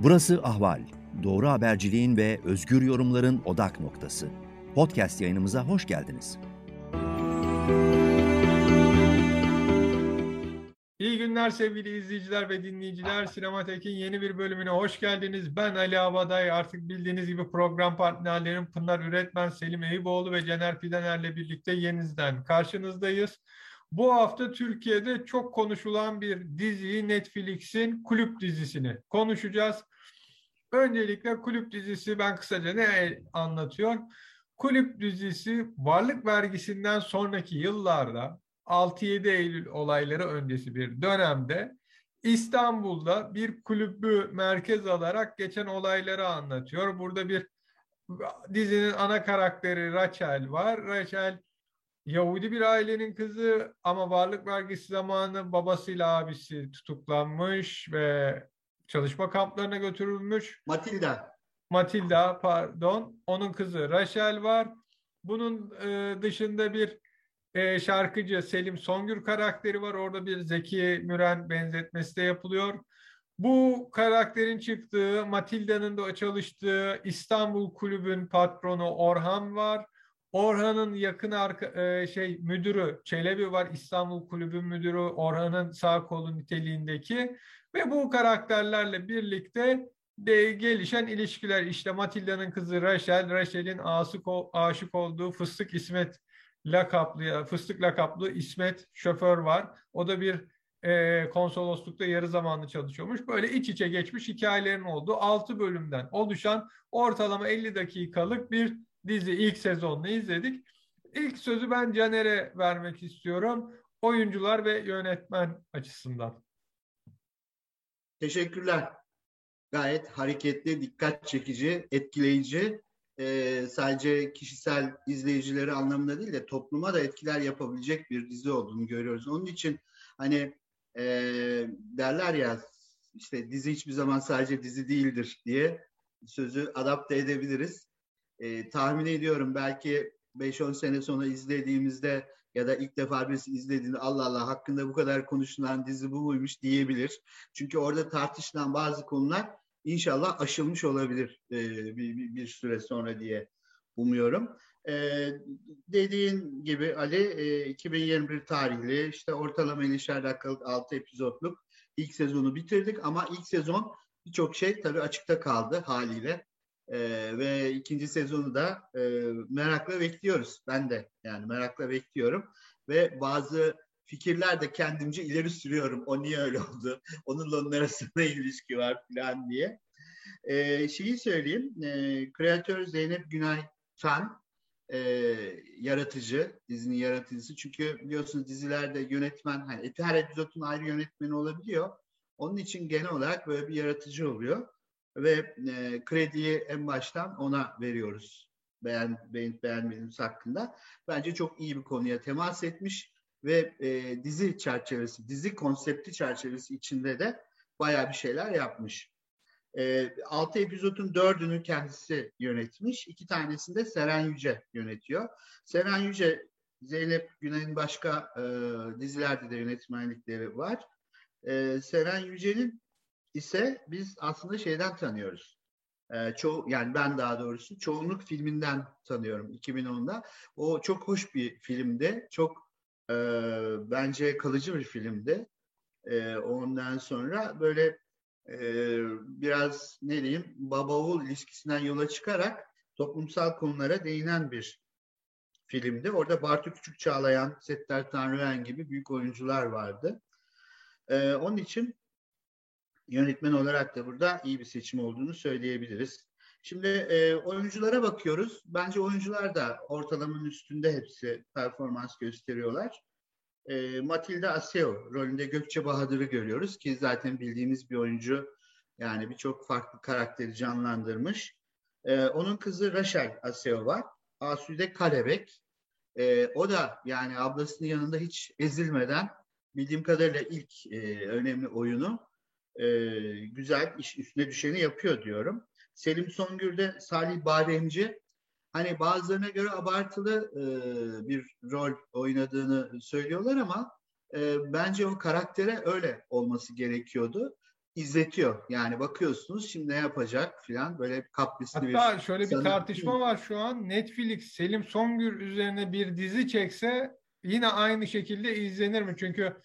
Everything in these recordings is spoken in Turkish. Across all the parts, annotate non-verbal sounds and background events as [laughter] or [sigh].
Burası Ahval. Doğru haberciliğin ve özgür yorumların odak noktası. Podcast yayınımıza hoş geldiniz. İyi günler sevgili izleyiciler ve dinleyiciler. Sinematek'in yeni bir bölümüne hoş geldiniz. Ben Ali Abaday. Artık bildiğiniz gibi program partnerlerim Pınar Üretmen, Selim Eyüboğlu ve Cener Fidener'le birlikte yeniden karşınızdayız. Bu hafta Türkiye'de çok konuşulan bir diziyi Netflix'in kulüp dizisini konuşacağız. Öncelikle kulüp dizisi ben kısaca ne anlatıyor? Kulüp dizisi varlık vergisinden sonraki yıllarda 6-7 Eylül olayları öncesi bir dönemde İstanbul'da bir kulübü merkez alarak geçen olayları anlatıyor. Burada bir dizinin ana karakteri Rachel var. Rachel Yahudi bir ailenin kızı ama varlık vergisi zamanı babasıyla abisi tutuklanmış ve çalışma kamplarına götürülmüş. Matilda. Matilda pardon. Onun kızı Rachel var. Bunun e, dışında bir e, şarkıcı Selim Songür karakteri var. Orada bir Zeki Müren benzetmesi de yapılıyor. Bu karakterin çıktığı, Matilda'nın da çalıştığı İstanbul Kulübün patronu Orhan var. Orhan'ın yakın arka, e, şey müdürü Çelebi var. İstanbul Kulübü müdürü Orhan'ın sağ kolu niteliğindeki ve bu karakterlerle birlikte de gelişen ilişkiler işte Matilda'nın kızı Rachel, Rachel'in aşık olduğu Fıstık İsmet lakaplı, Fıstık lakaplı İsmet şoför var. O da bir e, konsoloslukta yarı zamanlı çalışıyormuş. Böyle iç içe geçmiş hikayelerin olduğu 6 bölümden oluşan ortalama 50 dakikalık bir dizi ilk sezonunu izledik. İlk sözü ben Caner'e vermek istiyorum. Oyuncular ve yönetmen açısından. Teşekkürler. Gayet hareketli, dikkat çekici, etkileyici. Ee, sadece kişisel izleyicileri anlamında değil de topluma da etkiler yapabilecek bir dizi olduğunu görüyoruz. Onun için hani e, derler ya işte dizi hiçbir zaman sadece dizi değildir diye sözü adapte edebiliriz. Ee, tahmin ediyorum belki 5-10 sene sonra izlediğimizde ya da ilk defa birisi izlediğinde Allah Allah hakkında bu kadar konuşulan dizi bu muymuş diyebilir. Çünkü orada tartışılan bazı konular inşallah aşılmış olabilir e, bir, bir, bir süre sonra diye umuyorum. E, dediğin gibi Ali e, 2021 tarihli işte ortalama 50'şer dakikalık 6 epizodluk ilk sezonu bitirdik ama ilk sezon birçok şey tabii açıkta kaldı haliyle. Ee, ve ikinci sezonu da e, merakla bekliyoruz. Ben de yani merakla bekliyorum. Ve bazı fikirler de kendimce ileri sürüyorum. O niye öyle oldu? [laughs] Onunla onun arasında [laughs] ilişki var falan diye. Ee, şeyi söyleyeyim. E, kreatör Zeynep Günay Çan e, yaratıcı, dizinin yaratıcısı. Çünkü biliyorsunuz dizilerde yönetmen, hani her epizodun ayrı yönetmeni olabiliyor. Onun için genel olarak böyle bir yaratıcı oluyor ve e, krediyi en baştan ona veriyoruz. Beğen, beğenip beğenmediğimiz hakkında. Bence çok iyi bir konuya temas etmiş ve e, dizi çerçevesi, dizi konsepti çerçevesi içinde de bayağı bir şeyler yapmış. E, 6 epizodun dördünü kendisi yönetmiş. iki tanesini de Seren Yüce yönetiyor. Seren Yüce, Zeynep Güney'in başka e, dizilerde de yönetmenlikleri var. E, Seren Yüce'nin ise biz aslında şeyden tanıyoruz. Ee, çoğu yani ben daha doğrusu çoğunluk filminden tanıyorum 2010'da. O çok hoş bir filmdi. Çok e, bence kalıcı bir filmdi. E, ondan sonra böyle e, biraz ne diyeyim baba oğul ilişkisinden yola çıkarak toplumsal konulara değinen bir filmdi. Orada Bartu Küçük Çağlayan, Settar Tanrıven gibi büyük oyuncular vardı. Ee, onun için yönetmen olarak da burada iyi bir seçim olduğunu söyleyebiliriz. Şimdi e, oyunculara bakıyoruz. Bence oyuncular da ortalamanın üstünde hepsi performans gösteriyorlar. E, Matilda Aseo rolünde Gökçe Bahadır'ı görüyoruz ki zaten bildiğimiz bir oyuncu. Yani birçok farklı karakteri canlandırmış. E, onun kızı Rachel Aseo var. Asude Kalebek. E, o da yani ablasının yanında hiç ezilmeden bildiğim kadarıyla ilk e, önemli oyunu e, güzel iş üstüne düşeni yapıyor diyorum. Selim Songül'de Salih Bademci hani bazılarına göre abartılı e, bir rol oynadığını söylüyorlar ama e, bence o karaktere öyle olması gerekiyordu. izletiyor. Yani bakıyorsunuz şimdi ne yapacak filan böyle kaprisli bir... Hatta şöyle bir sanat- tartışma var şu an. Netflix Selim Songür üzerine bir dizi çekse yine aynı şekilde izlenir mi? Çünkü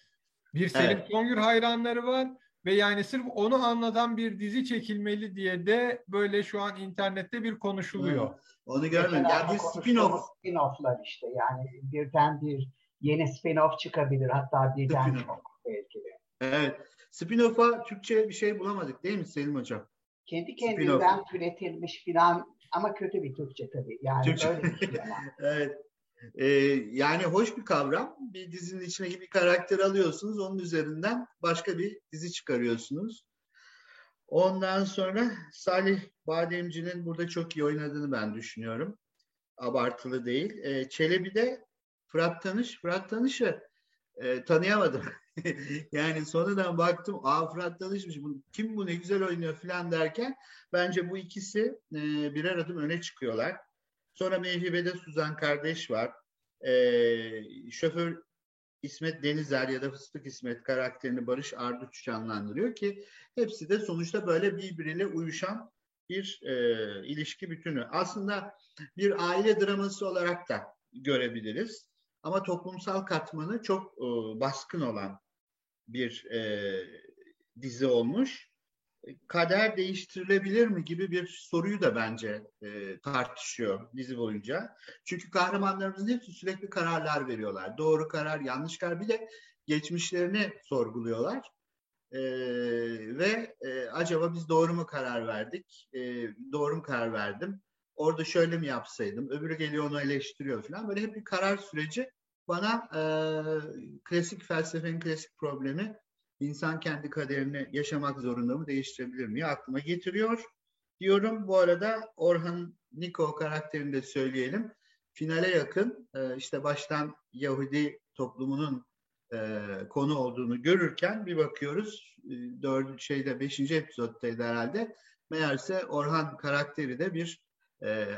bir Selim Evet. Songür hayranları var ve yani sırf onu anlatan bir dizi çekilmeli diye de böyle şu an internette bir konuşuluyor. Onu görmedim. Geçen Ya hafta bir spin-off Spin-off'lar işte yani birden bir yeni spin-off çıkabilir hatta birden Spin-off. çok belki de. Evet. Spin-off'a Türkçe bir şey bulamadık değil mi Selim Hocam? Kendi Spin-off. kendinden türetilmiş filan ama kötü bir Türkçe tabii. Yani Türkçe. öyle bir şey. [laughs] Evet. Ee, yani hoş bir kavram. Bir dizinin içine bir karakter alıyorsunuz. Onun üzerinden başka bir dizi çıkarıyorsunuz. Ondan sonra Salih Bademci'nin burada çok iyi oynadığını ben düşünüyorum. Abartılı değil. Ee, Çelebi'de Fırat Tanış. Fırat Tanış'ı e, tanıyamadım. [laughs] yani sonradan baktım aa Fırat Tanış'mış. Bu, kim bu ne güzel oynuyor falan derken bence bu ikisi e, birer adım öne çıkıyorlar. Sonra Mevhibe'de Suzan kardeş var. Ee, şoför İsmet Denizer ya da Fıstık İsmet karakterini Barış Arduç canlandırıyor ki hepsi de sonuçta böyle birbiriyle uyuşan bir e, ilişki bütünü. Aslında bir aile draması olarak da görebiliriz. Ama toplumsal katmanı çok e, baskın olan bir e, dizi olmuş. Kader değiştirilebilir mi gibi bir soruyu da bence e, tartışıyor dizi boyunca. Çünkü kahramanlarımızın hepsi sürekli kararlar veriyorlar. Doğru karar, yanlış karar. Bir de geçmişlerini sorguluyorlar. E, ve e, acaba biz doğru mu karar verdik? E, doğru mu karar verdim? Orada şöyle mi yapsaydım? Öbürü geliyor onu eleştiriyor falan. Böyle hep bir karar süreci bana e, klasik felsefenin klasik problemi insan kendi kaderini yaşamak zorunda mı değiştirebilir mi? aklıma getiriyor diyorum. Bu arada Orhan Niko karakterini de söyleyelim. Finale yakın e, işte baştan Yahudi toplumunun e, konu olduğunu görürken bir bakıyoruz e, dördüncü şeyde beşinci epizoddaydı herhalde. Meğerse Orhan karakteri de bir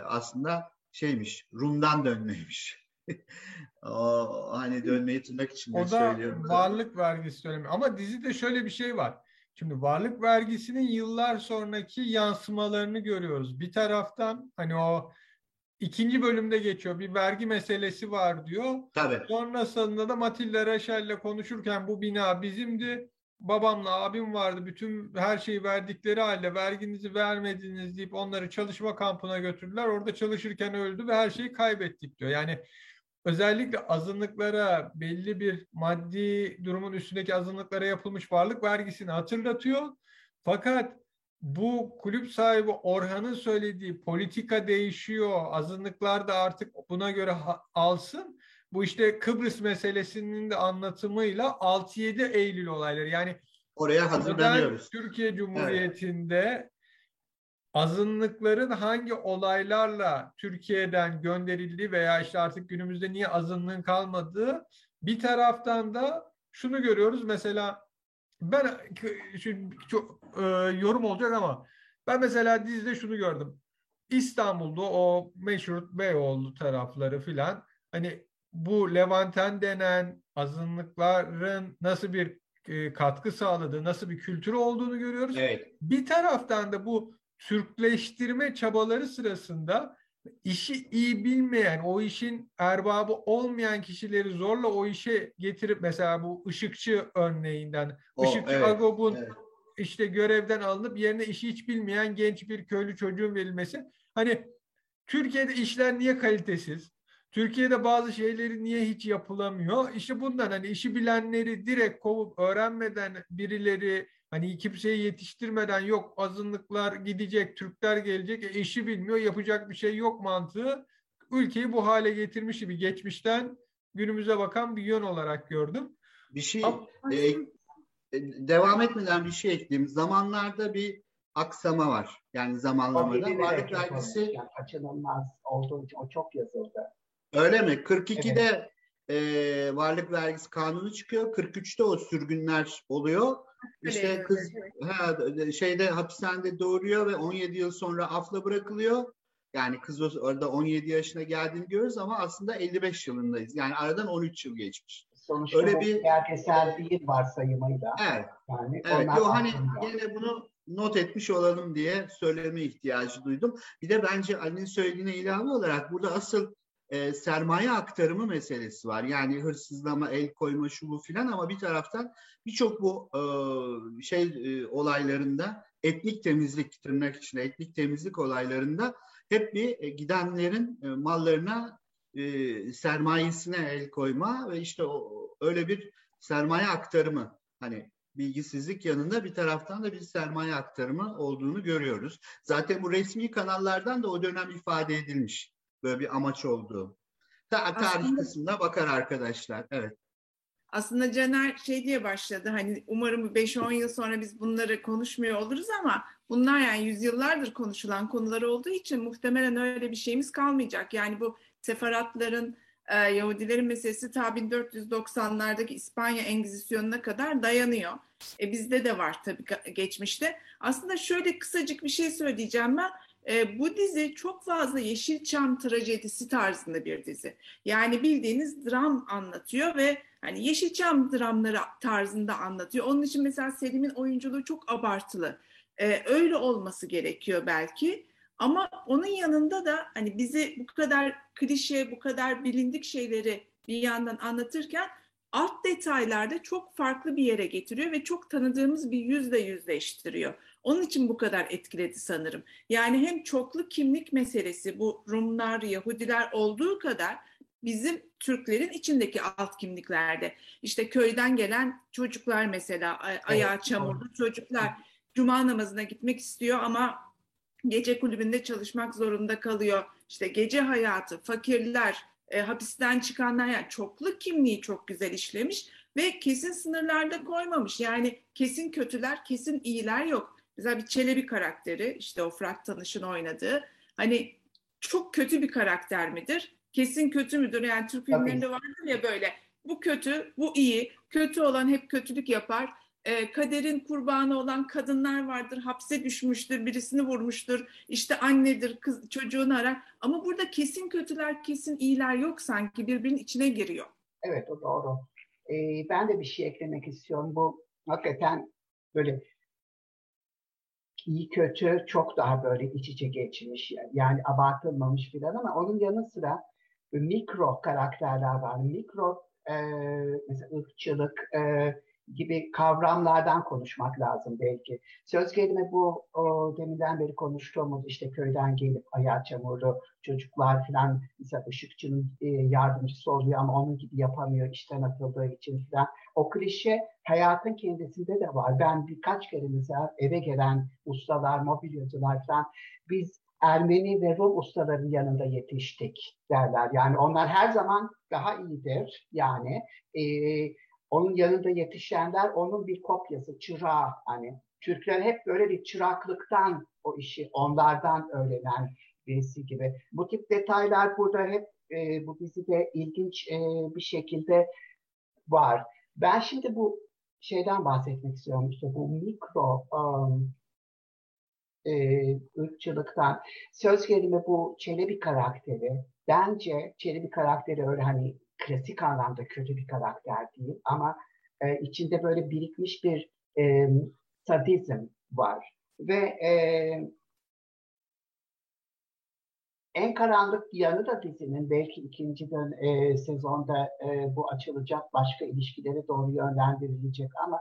aslında şeymiş Rum'dan dönmeymiş. [laughs] o hani dönmeyi tırnak içinde O da söylüyorum. varlık vergisi dönemi. Ama dizide şöyle bir şey var. Şimdi varlık vergisinin yıllar sonraki yansımalarını görüyoruz. Bir taraftan hani o ikinci bölümde geçiyor. Bir vergi meselesi var diyor. Tabii. Sonrasında da Matilda Raşel'le konuşurken bu bina bizimdi. Babamla abim vardı. Bütün her şeyi verdikleri halde verginizi vermediniz deyip onları çalışma kampına götürdüler. Orada çalışırken öldü ve her şeyi kaybettik diyor. Yani özellikle azınlıklara belli bir maddi durumun üstündeki azınlıklara yapılmış varlık vergisini hatırlatıyor. Fakat bu kulüp sahibi Orhan'ın söylediği politika değişiyor. Azınlıklar da artık buna göre alsın. Bu işte Kıbrıs meselesinin de anlatımıyla 6-7 Eylül olayları. Yani Oraya hazırlanıyoruz. Türkiye Cumhuriyeti'nde azınlıkların hangi olaylarla Türkiye'den gönderildiği veya işte artık günümüzde niye azınlığın kalmadığı bir taraftan da şunu görüyoruz mesela ben şimdi çok e, yorum olacak ama ben mesela dizide şunu gördüm. İstanbul'da o meşhur Beyoğlu tarafları filan hani bu Levanten denen azınlıkların nasıl bir e, katkı sağladığı, nasıl bir kültürü olduğunu görüyoruz. Evet. Bir taraftan da bu Türkleştirme çabaları sırasında işi iyi bilmeyen, o işin erbabı olmayan kişileri zorla o işe getirip mesela bu ışıkçı örneğinden, O, ışıkçı evet, Agop'un evet. işte görevden alınıp yerine işi hiç bilmeyen genç bir köylü çocuğun verilmesi. Hani Türkiye'de işler niye kalitesiz? Türkiye'de bazı şeyleri niye hiç yapılamıyor? İşte bundan hani işi bilenleri direkt kovup öğrenmeden birileri hani kimseyi yetiştirmeden yok azınlıklar gidecek, Türkler gelecek, e, işi bilmiyor, yapacak bir şey yok mantığı ülkeyi bu hale getirmiş gibi geçmişten günümüze bakan bir yön olarak gördüm. Bir şey Ama- e, e, devam etmeden bir şey ekleyeyim. Zamanlarda bir aksama var. Yani zamanlamada. Varlık vergisi kaçınılmaz olduğu için o çok yazıldı. öyle mi? 42'de e, varlık vergisi kanunu çıkıyor. 43'te o sürgünler oluyor. İşte kız ha, şeyde hapishanede doğuruyor ve 17 yıl sonra afla bırakılıyor. Yani kız orada 17 yaşına geldiğini görüyoruz ama aslında 55 yılındayız. Yani aradan 13 yıl geçmiş. Sonuçta öyle bir belgesel değil varsayımıyla. evet, Yani evet. Yo, hani gene bunu not etmiş olalım diye söyleme ihtiyacı duydum. Bir de bence Ali'nin söylediğine ilave olarak burada asıl e, sermaye aktarımı meselesi var. Yani hırsızlama, el koyma, şu bu filan ama bir taraftan birçok bu e, şey e, olaylarında etnik temizlik tırnak içinde etnik temizlik olaylarında hep bir e, gidenlerin e, mallarına e, sermayesine el koyma ve işte o, öyle bir sermaye aktarımı hani bilgisizlik yanında bir taraftan da bir sermaye aktarımı olduğunu görüyoruz. Zaten bu resmi kanallardan da o dönem ifade edilmiş böyle bir amaç olduğu. Ta tarih Aslında- kısmına bakar arkadaşlar. Evet. Aslında Caner şey diye başladı hani umarım 5-10 yıl sonra biz bunları konuşmuyor oluruz ama bunlar yani yüzyıllardır konuşulan konular olduğu için muhtemelen öyle bir şeyimiz kalmayacak. Yani bu sefaratların, e, Yahudilerin meselesi ta 1490'lardaki İspanya Engizisyonuna kadar dayanıyor. E, bizde de var tabii geçmişte. Aslında şöyle kısacık bir şey söyleyeceğim ben. E, bu dizi çok fazla Yeşilçam trajedisi tarzında bir dizi. Yani bildiğiniz dram anlatıyor ve hani Yeşilçam dramları tarzında anlatıyor. Onun için mesela Selim'in oyunculuğu çok abartılı. Ee, öyle olması gerekiyor belki. Ama onun yanında da hani bizi bu kadar klişe, bu kadar bilindik şeyleri bir yandan anlatırken alt detaylarda çok farklı bir yere getiriyor ve çok tanıdığımız bir yüzle yüzleştiriyor. Onun için bu kadar etkiledi sanırım. Yani hem çoklu kimlik meselesi bu Rumlar, Yahudiler olduğu kadar bizim Türklerin içindeki alt kimliklerde. İşte köyden gelen çocuklar mesela ay- ayağı çamurlu çocuklar cuma namazına gitmek istiyor ama gece kulübünde çalışmak zorunda kalıyor. İşte gece hayatı, fakirler, e, hapisten çıkanlar yani çoklu kimliği çok güzel işlemiş ve kesin sınırlarda koymamış. Yani kesin kötüler, kesin iyiler yok. Mesela bir Çelebi karakteri işte o Fırat Tanış'ın oynadığı hani çok kötü bir karakter midir? Kesin kötü müdür? Yani Türk filmlerinde vardır ya böyle bu kötü, bu iyi. Kötü olan hep kötülük yapar. Ee, kaderin kurbanı olan kadınlar vardır. Hapse düşmüştür, birisini vurmuştur. İşte annedir, kız çocuğunu arar. Ama burada kesin kötüler, kesin iyiler yok sanki birbirinin içine giriyor. Evet o doğru. Ee, ben de bir şey eklemek istiyorum. Bu hakikaten böyle iyi kötü çok daha böyle iç içe geçmiş yani abartılmamış filan ama onun yanı sıra mikro karakterler var. Mikro e, mesela ırkçılık e, gibi kavramlardan konuşmak lazım belki. Söz gelimi bu o, deminden beri konuştuğumuz işte köyden gelip ayağı çamurlu çocuklar falan mesela ışıkçının e, yardımcısı oluyor ama onun gibi yapamıyor işten atıldığı için falan. O klişe hayatın kendisinde de var. Ben birkaç kere mesela eve gelen ustalar, mobilyacılar falan biz Ermeni ve Rum ustaların yanında yetiştik derler. Yani onlar her zaman daha iyidir. Yani e, onun yanında yetişenler onun bir kopyası, çırağı. Hani Türkler hep böyle bir çıraklıktan o işi onlardan öğrenen birisi gibi. Bu tip detaylar burada hep e, bu dizide ilginç e, bir şekilde var. Ben şimdi bu şeyden bahsetmek istiyorum işte bu mikro um, e, ırkçılıktan. Söz gelimi bu Çelebi karakteri. Bence Çelebi karakteri öyle hani klasik anlamda kötü bir karakter değil ama e, içinde böyle birikmiş bir e, sadizm var. Ve e, en karanlık yanı da dizinin belki ikinci dön, e, sezonda e, bu açılacak başka ilişkilere doğru yönlendirilecek ama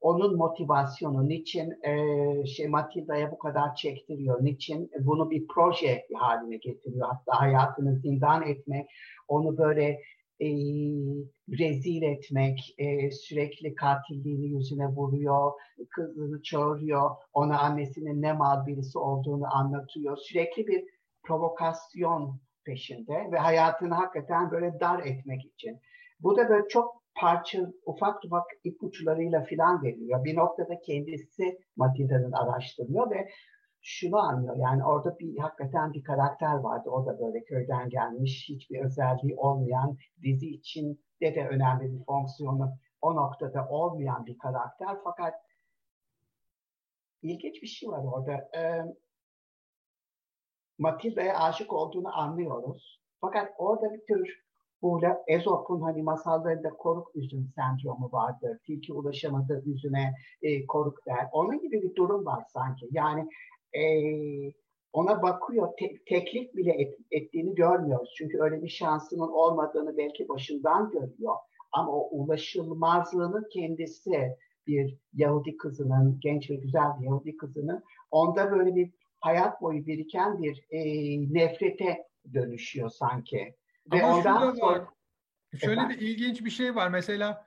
onun motivasyonu, niçin e, şey Matilda'ya bu kadar çektiriyor, niçin bunu bir proje haline getiriyor, hatta hayatını zindan etmek, onu böyle e, rezil etmek, e, sürekli katilliğini yüzüne vuruyor, kızını çağırıyor, ona annesinin ne mal birisi olduğunu anlatıyor, sürekli bir provokasyon peşinde ve hayatını hakikaten böyle dar etmek için. Bu da böyle çok parça, ufak ufak ipuçlarıyla filan veriliyor. Bir noktada kendisi Matilda'nın araştırıyor ve şunu anlıyor. Yani orada bir hakikaten bir karakter vardı. O da böyle köyden gelmiş, hiçbir özelliği olmayan, dizi için de de önemli bir fonksiyonu o noktada olmayan bir karakter. Fakat ilginç bir şey var orada. Ee, Matilda'ya aşık olduğunu anlıyoruz. Fakat orada bir tür Bu Ezop'un hani masallarında koruk üzüm sendromu vardır. Tilki ulaşamadığı üzüme e, koruk der. Onun gibi bir durum var sanki. Yani e, ona bakıyor, te- teklif bile et, ettiğini görmüyoruz. Çünkü öyle bir şansının olmadığını belki başından görüyor. Ama o ulaşılmazlığını kendisi bir Yahudi kızının, genç ve güzel bir Yahudi kızının onda böyle bir hayat boyu biriken bir e, nefrete dönüşüyor sanki. Ve Ama ondan sonra... var. Şöyle Efendim? bir ilginç bir şey var. Mesela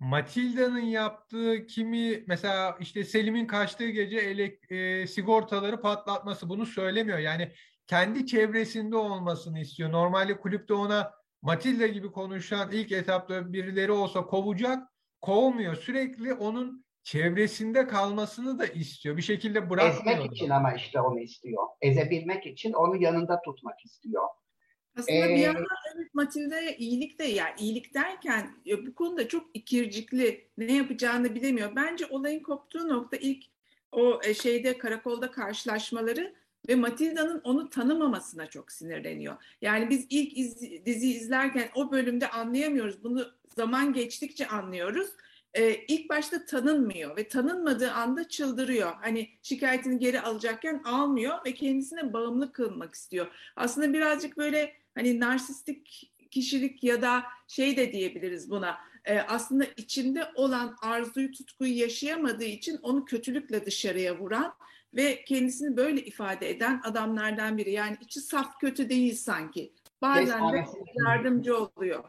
Matilda'nın yaptığı kimi mesela işte Selim'in kaçtığı gece elek, e, sigortaları patlatması bunu söylemiyor. Yani kendi çevresinde olmasını istiyor. Normalde kulüpte ona Matilda gibi konuşan ilk etapta birileri olsa kovacak. Kovmuyor. Sürekli onun çevresinde kalmasını da istiyor. Bir şekilde bırakmıyor. Ezmek için ama işte onu istiyor. Ezebilmek için onu yanında tutmak istiyor. Aslında ee, bir yandan evet Matilda'ya iyilik de yani iyilik derken bu konuda çok ikircikli ne yapacağını bilemiyor. Bence olayın koptuğu nokta ilk o e, şeyde karakolda karşılaşmaları ve Matilda'nın onu tanımamasına çok sinirleniyor. Yani biz ilk iz, dizi izlerken o bölümde anlayamıyoruz. Bunu zaman geçtikçe anlıyoruz. Ee, ilk başta tanınmıyor ve tanınmadığı anda çıldırıyor. Hani şikayetini geri alacakken almıyor ve kendisine bağımlı kılmak istiyor. Aslında birazcık böyle hani narsistik kişilik ya da şey de diyebiliriz buna. E, aslında içinde olan arzuyu, tutkuyu yaşayamadığı için onu kötülükle dışarıya vuran ve kendisini böyle ifade eden adamlardan biri. Yani içi saf kötü değil sanki. Bazen de yardımcı oluyor.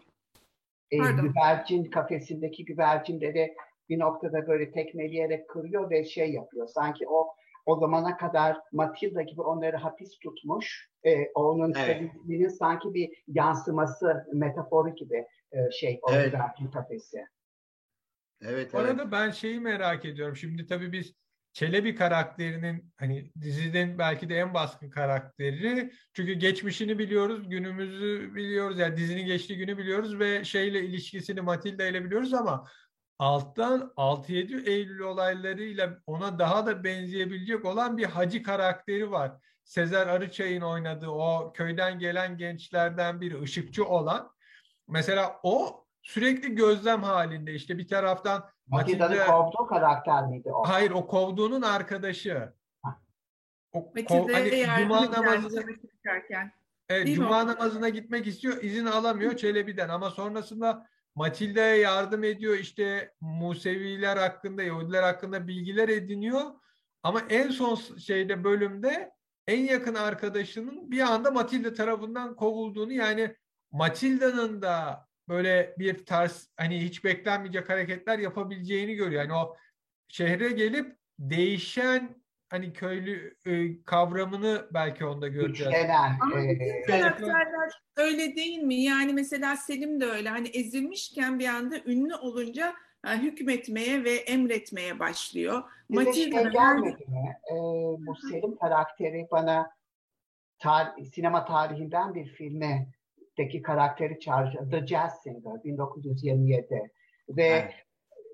E, güvercin kafesindeki güvercinleri bir noktada böyle tekmeleyerek kırıyor ve şey yapıyor. Sanki o o zamana kadar Matilda gibi onları hapis tutmuş. E, onun evet. sanki bir yansıması, metaforu gibi e, şey o evet. kafesi. Evet, Bu arada evet. ben şeyi merak ediyorum. Şimdi tabii biz Çelebi karakterinin hani dizinin belki de en baskın karakteri. Çünkü geçmişini biliyoruz, günümüzü biliyoruz. Yani dizinin geçtiği günü biliyoruz ve şeyle ilişkisini Matilda ile biliyoruz ama alttan 6-7 Eylül olaylarıyla ona daha da benzeyebilecek olan bir hacı karakteri var. Sezer Arıçay'ın oynadığı o köyden gelen gençlerden biri, ışıkçı olan. Mesela o sürekli gözlem halinde işte bir taraftan Matilda'nın Matilda... kovduğu karakter miydi o? Hayır o kovduğunun arkadaşı. O, kov, hani cuma namazına Evet, cuma namazına gitmek istiyor, izin alamıyor Çelebi'den ama sonrasında Matilda'ya yardım ediyor işte Museviler hakkında, Yahudiler hakkında bilgiler ediniyor. Ama en son şeyde bölümde en yakın arkadaşının bir anda Matilda tarafından kovulduğunu yani Matilda'nın da böyle bir tarz hani hiç beklenmeyecek hareketler yapabileceğini görüyor. Yani o şehre gelip değişen hani köylü e, kavramını belki onda göreceğiz. Güçlenen. Ama e, karakterler öyle değil mi? Yani mesela Selim de öyle. Hani ezilmişken bir anda ünlü olunca yani hükmetmeye ve emretmeye başlıyor. Size şey gelmedi mi? Ee, bu Selim karakteri bana tar sinema tarihinden bir filmdeki karakteri çağırıyor. The Jazz Singer 1927. Ve evet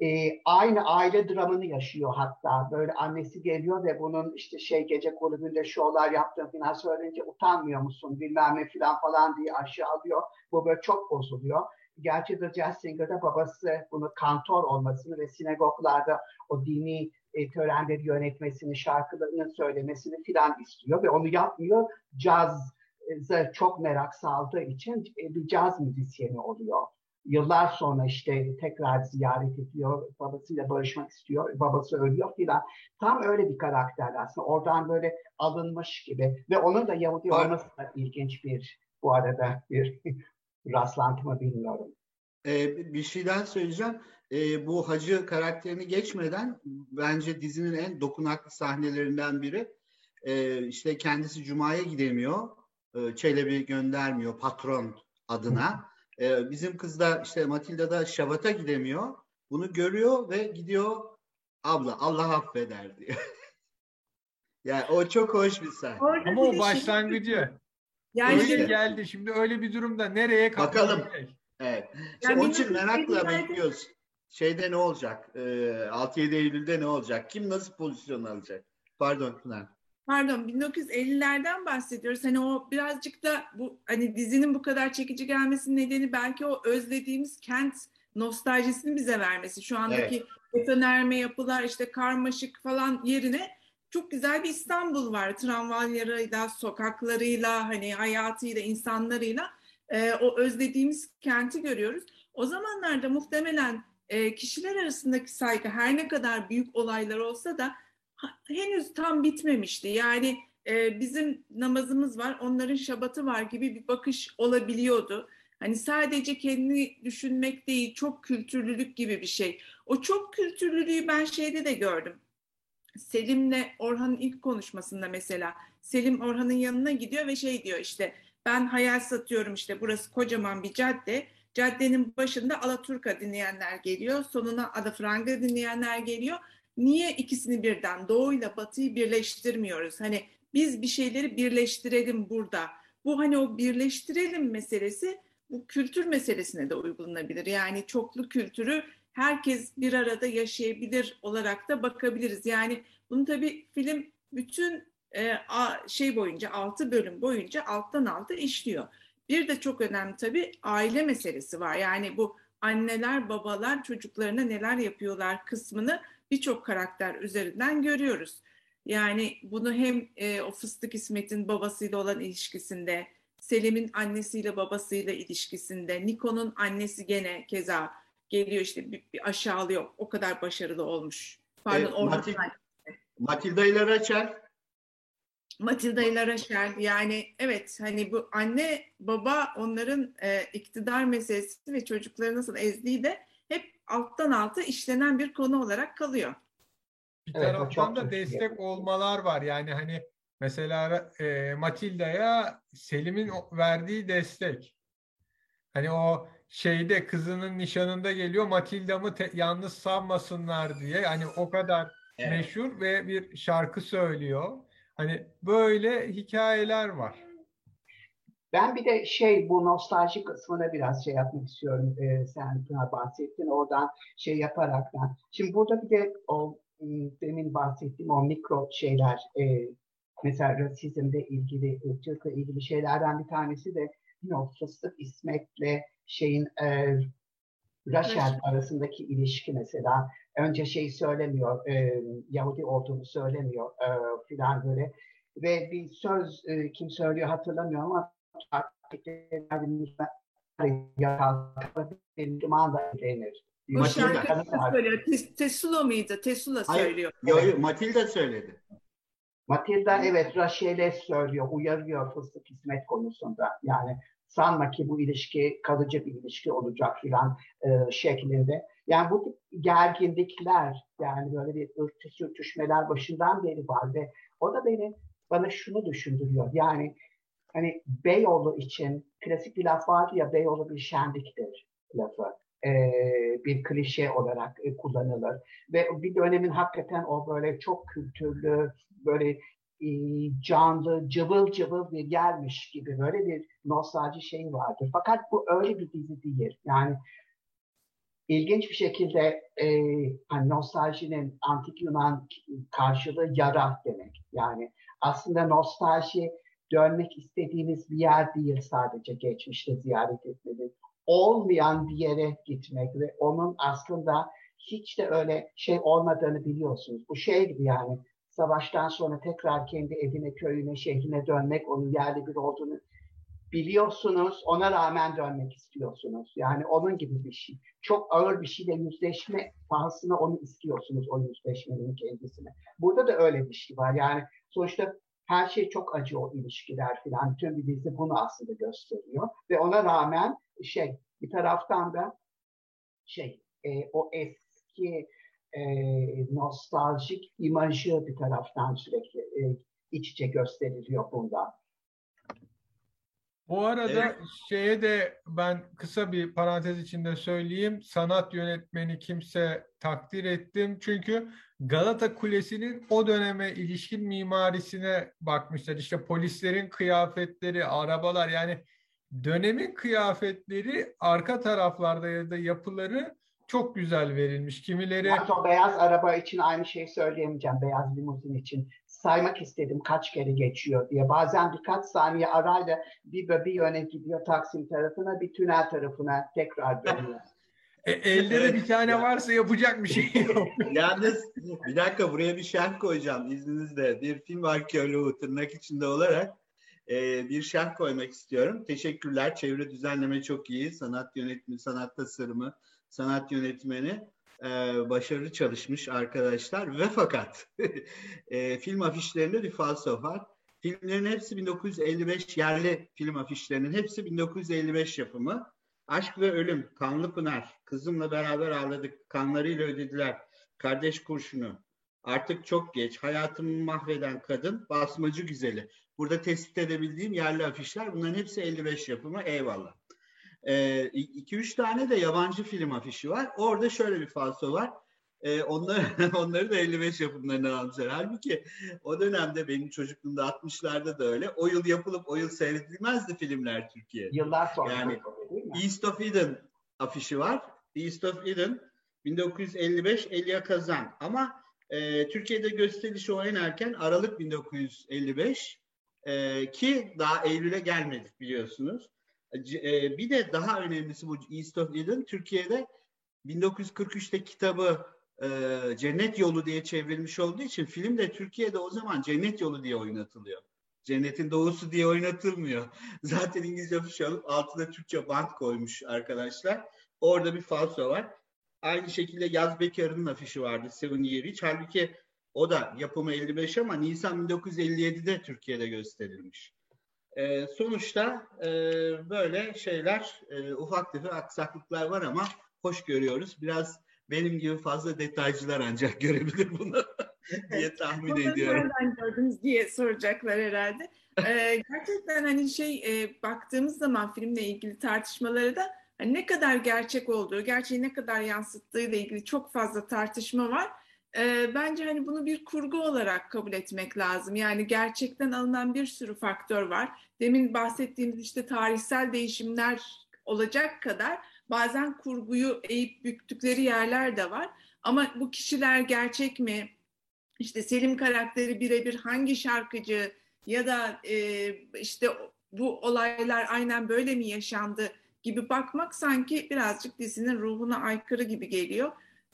e, aynı aile dramını yaşıyor hatta. Böyle annesi geliyor ve bunun işte şey gece kulübünde şovlar yaptığını falan söyleyince utanmıyor musun bilmem ne falan falan diye aşağı alıyor. Bu böyle çok bozuluyor. Gerçi de Jazz babası bunu kantor olmasını ve sinagoglarda o dini e, törenleri yönetmesini, şarkılarını söylemesini filan istiyor ve onu yapmıyor. Caz'a çok merak saldığı için e, bir caz müzisyeni oluyor yıllar sonra işte tekrar ziyaret ediyor, babasıyla barışmak istiyor, babası ölüyor filan. Tam öyle bir karakter aslında. Oradan böyle alınmış gibi. Ve onun da Yahudi olması da ilginç bir bu arada bir [laughs] rastlantı mı bilmiyorum. Ee, bir şeyden söyleyeceğim. Ee, bu hacı karakterini geçmeden bence dizinin en dokunaklı sahnelerinden biri. Ee, işte kendisi Cuma'ya gidemiyor. Ee, Çelebi göndermiyor patron adına. Ee, bizim kız da işte Matilda da Şabat'a gidemiyor. Bunu görüyor ve gidiyor abla Allah affeder diyor. [laughs] yani o çok hoş bir sahne. Orada Ama o şey başlangıcı. Yani öyle geldi. Şimdi öyle bir durumda nereye Bakalım. Evet. İşte yani onun için merakla bekliyoruz. Şeyde ne olacak? Ee, 6-7 Eylül'de ne olacak? Kim nasıl pozisyon alacak? Pardon Pınar. Pardon 1950'lerden bahsediyoruz. Hani o birazcık da bu hani dizinin bu kadar çekici gelmesinin nedeni belki o özlediğimiz kent nostaljisini bize vermesi. Şu andaki evet. betonarme yapılar işte karmaşık falan yerine çok güzel bir İstanbul var. Tramvaylarıyla, sokaklarıyla, hani hayatıyla, insanlarıyla e, o özlediğimiz kenti görüyoruz. O zamanlarda muhtemelen e, kişiler arasındaki saygı her ne kadar büyük olaylar olsa da henüz tam bitmemişti. Yani e, bizim namazımız var, onların şabatı var gibi bir bakış olabiliyordu. Hani sadece kendini düşünmek değil, çok kültürlülük gibi bir şey. O çok kültürlülüğü ben şeyde de gördüm. Selim'le Orhan'ın ilk konuşmasında mesela Selim Orhan'ın yanına gidiyor ve şey diyor işte ben hayal satıyorum işte burası kocaman bir cadde. Caddenin başında Alaturka dinleyenler geliyor. Sonuna Adafranga dinleyenler geliyor. Niye ikisini birden doğuyla batıyı birleştirmiyoruz? Hani biz bir şeyleri birleştirelim burada. Bu hani o birleştirelim meselesi bu kültür meselesine de uygulanabilir. Yani çoklu kültürü herkes bir arada yaşayabilir olarak da bakabiliriz. Yani bunu tabii film bütün e, şey boyunca altı bölüm boyunca alttan alta işliyor. Bir de çok önemli tabii aile meselesi var. Yani bu anneler babalar çocuklarına neler yapıyorlar kısmını birçok karakter üzerinden görüyoruz. Yani bunu hem e, o Fıstık İsmet'in babasıyla olan ilişkisinde, Selim'in annesiyle babasıyla ilişkisinde, Niko'nun annesi gene keza geliyor işte bir, bir aşağılıyor. O kadar başarılı olmuş. Pardon, e, Matil, Matilda ile Rachel. Matilda ile Rachel yani evet hani bu anne baba onların e, iktidar meselesi ve çocukları nasıl ezdiği de alttan alta işlenen bir konu olarak kalıyor. Bir evet, taraftan da destek olmalar var yani hani mesela e, Matilda'ya Selim'in verdiği destek. Hani o şeyde kızının nişanında geliyor Matilda'mı yalnız sanmasınlar diye. Hani o kadar evet. meşhur ve bir şarkı söylüyor. Hani böyle hikayeler var. Ben bir de şey bu nostalji kısmına biraz şey yapmak istiyorum. Ee, sen bahsettin oradan şey yaparaktan. Şimdi burada bir de o demin bahsettiğim o mikro şeyler e, mesela rasizmle ilgili, ırkçılıkla ilgili şeylerden bir tanesi de you know, Fıstık İsmet'le şeyin e, Rachel arasındaki ilişki mesela önce şey söylemiyor, e, Yahudi olduğunu söylemiyor e, filan böyle ve bir söz e, kim söylüyor hatırlamıyorum ama. Bu şarkı söylüyor. Tesula mıydı? Tesula söylüyor. Yok yok Matilda söyledi. Matilda evet Rachel'e söylüyor, uyarıyor fıstık hizmet konusunda. Yani sanma ki bu ilişki kalıcı bir ilişki olacak filan e, şeklinde. Yani bu tip gerginlikler yani böyle bir ırkçı sürtüşmeler başından beri var ve o da beni bana şunu düşündürüyor. Yani hani Beyoğlu için klasik bir laf vardı ya Beyoğlu bir şenliktir lafı. E, bir klişe olarak e, kullanılır. Ve bir dönemin hakikaten o böyle çok kültürlü, böyle e, canlı, cıvıl cıvıl bir gelmiş gibi böyle bir nostalji şey vardır. Fakat bu öyle bir dizi değil. Yani ilginç bir şekilde e, hani nostaljinin antik Yunan karşılığı yara demek. Yani aslında nostalji dönmek istediğiniz bir yer değil sadece geçmişte ziyaret etmenin. Olmayan bir yere gitmek ve onun aslında hiç de öyle şey olmadığını biliyorsunuz. Bu şey gibi yani savaştan sonra tekrar kendi evine, köyüne, şehrine dönmek, onun yerli bir olduğunu biliyorsunuz, ona rağmen dönmek istiyorsunuz. Yani onun gibi bir şey. Çok ağır bir şeyle yüzleşme pahasına onu istiyorsunuz, o yüzleşmenin kendisine. Burada da öyle bir şey var. Yani sonuçta her şey çok acı o ilişkiler filan. Bütün bir dizi bunu aslında gösteriyor. Ve ona rağmen şey, bir taraftan da şey, e, o eski e, nostaljik imajı bir taraftan sürekli e, iç içe gösteriliyor bunda. Bu arada evet. şeye de ben kısa bir parantez içinde söyleyeyim. Sanat yönetmeni kimse takdir ettim. Çünkü Galata Kulesi'nin o döneme ilişkin mimarisine bakmışlar. İşte polislerin kıyafetleri, arabalar yani dönemin kıyafetleri arka taraflarda ya da yapıları çok güzel verilmiş. Kimileri Yalnız o beyaz araba için aynı şeyi söyleyemeyeceğim. Beyaz limuzin için. Saymak istedim kaç kere geçiyor diye. Bazen birkaç saniye arayla bir, bir yöne gidiyor Taksim tarafına, bir tünel tarafına tekrar dönüyor. e, elde de bir tane varsa yapacak bir şey yok. [laughs] Yalnız bir dakika buraya bir şerh koyacağım izninizle. Bir film arkeoloğu tırnak içinde olarak e, bir şerh koymak istiyorum. Teşekkürler. Çevre düzenleme çok iyi. Sanat yönetimi, sanat tasarımı, sanat yönetmeni e, başarılı çalışmış arkadaşlar. Ve fakat [laughs] e, film afişlerinde bir falso var. Filmlerin hepsi 1955 yerli film afişlerinin hepsi 1955 yapımı. Aşk ve Ölüm, Kanlı Pınar, Kızımla Beraber Ağladık, Kanlarıyla Ödediler, Kardeş Kurşunu, Artık Çok Geç, Hayatımı Mahveden Kadın, Basmacı Güzeli. Burada tespit edebildiğim yerli afişler. Bunların hepsi 55 yapımı. Eyvallah. 2-3 ee, tane de yabancı film afişi var. Orada şöyle bir falso var. Ee, onları, [laughs] onları da 55 yapımlarından almışlar. Halbuki o dönemde benim çocukluğumda 60'larda da öyle. O yıl yapılıp o yıl seyredilmezdi filmler Türkiye'de. Yıllar sonra. Yani East of Eden afişi var. East of Eden 1955 Elia Kazan. Ama e, Türkiye'de gösterişi oynarken Aralık 1955 e, ki daha Eylül'e gelmedik biliyorsunuz. E, bir de daha önemlisi bu East of Eden Türkiye'de 1943'te kitabı e, Cennet Yolu diye çevrilmiş olduğu için film de Türkiye'de o zaman Cennet Yolu diye oynatılıyor. Cennetin Doğusu diye oynatılmıyor. [laughs] Zaten İngilizce afiş alıp altına Türkçe bant koymuş arkadaşlar. Orada bir falso var. Aynı şekilde Yaz Bekar'ın afişi vardı Seven Year. Halbuki o da yapımı 55 ama Nisan 1957'de Türkiye'de gösterilmiş. E, sonuçta e, böyle şeyler, e, ufak tefek aksaklıklar var ama hoş görüyoruz. Biraz benim gibi fazla detaycılar ancak [laughs] görebilir bunu diye tahmin Bunu ediyorum. Nereden gördünüz diye soracaklar herhalde. Ee, gerçekten hani şey e, baktığımız zaman filmle ilgili tartışmaları da hani ne kadar gerçek olduğu, gerçeği ne kadar yansıttığı ile ilgili çok fazla tartışma var. Ee, bence hani bunu bir kurgu olarak kabul etmek lazım. Yani gerçekten alınan bir sürü faktör var. Demin bahsettiğimiz işte tarihsel değişimler olacak kadar bazen kurguyu eğip büktükleri yerler de var. Ama bu kişiler gerçek mi? İşte Selim karakteri birebir hangi şarkıcı ya da e, işte bu olaylar aynen böyle mi yaşandı gibi bakmak sanki birazcık dizinin ruhuna aykırı gibi geliyor.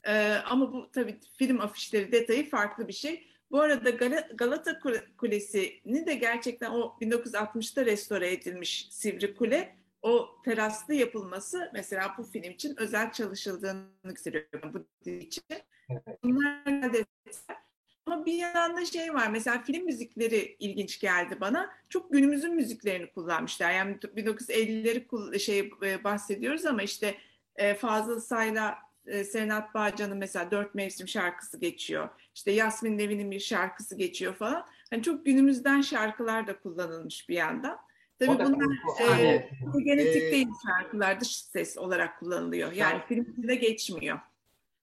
Ee, ama bu tabii film afişleri detayı farklı bir şey. Bu arada Galata Kulesi'ni de gerçekten o 1960'ta restore edilmiş Sivri Kule o teraslı yapılması mesela bu film için özel çalışıldığını gösteriyor bu için. Bunlar detaylar. Ama bir yandan da şey var mesela film müzikleri ilginç geldi bana. Çok günümüzün müziklerini kullanmışlar. Yani 1950'leri şey e, bahsediyoruz ama işte e, Fazıl Say'la e, Senat Bağcan'ın mesela Dört Mevsim şarkısı geçiyor. İşte Yasmin Nevin'in bir şarkısı geçiyor falan. Hani çok günümüzden şarkılar da kullanılmış bir yandan. Tabii bunlar e, genetik değil şarkılar dış ses olarak kullanılıyor. Yani filmde geçmiyor.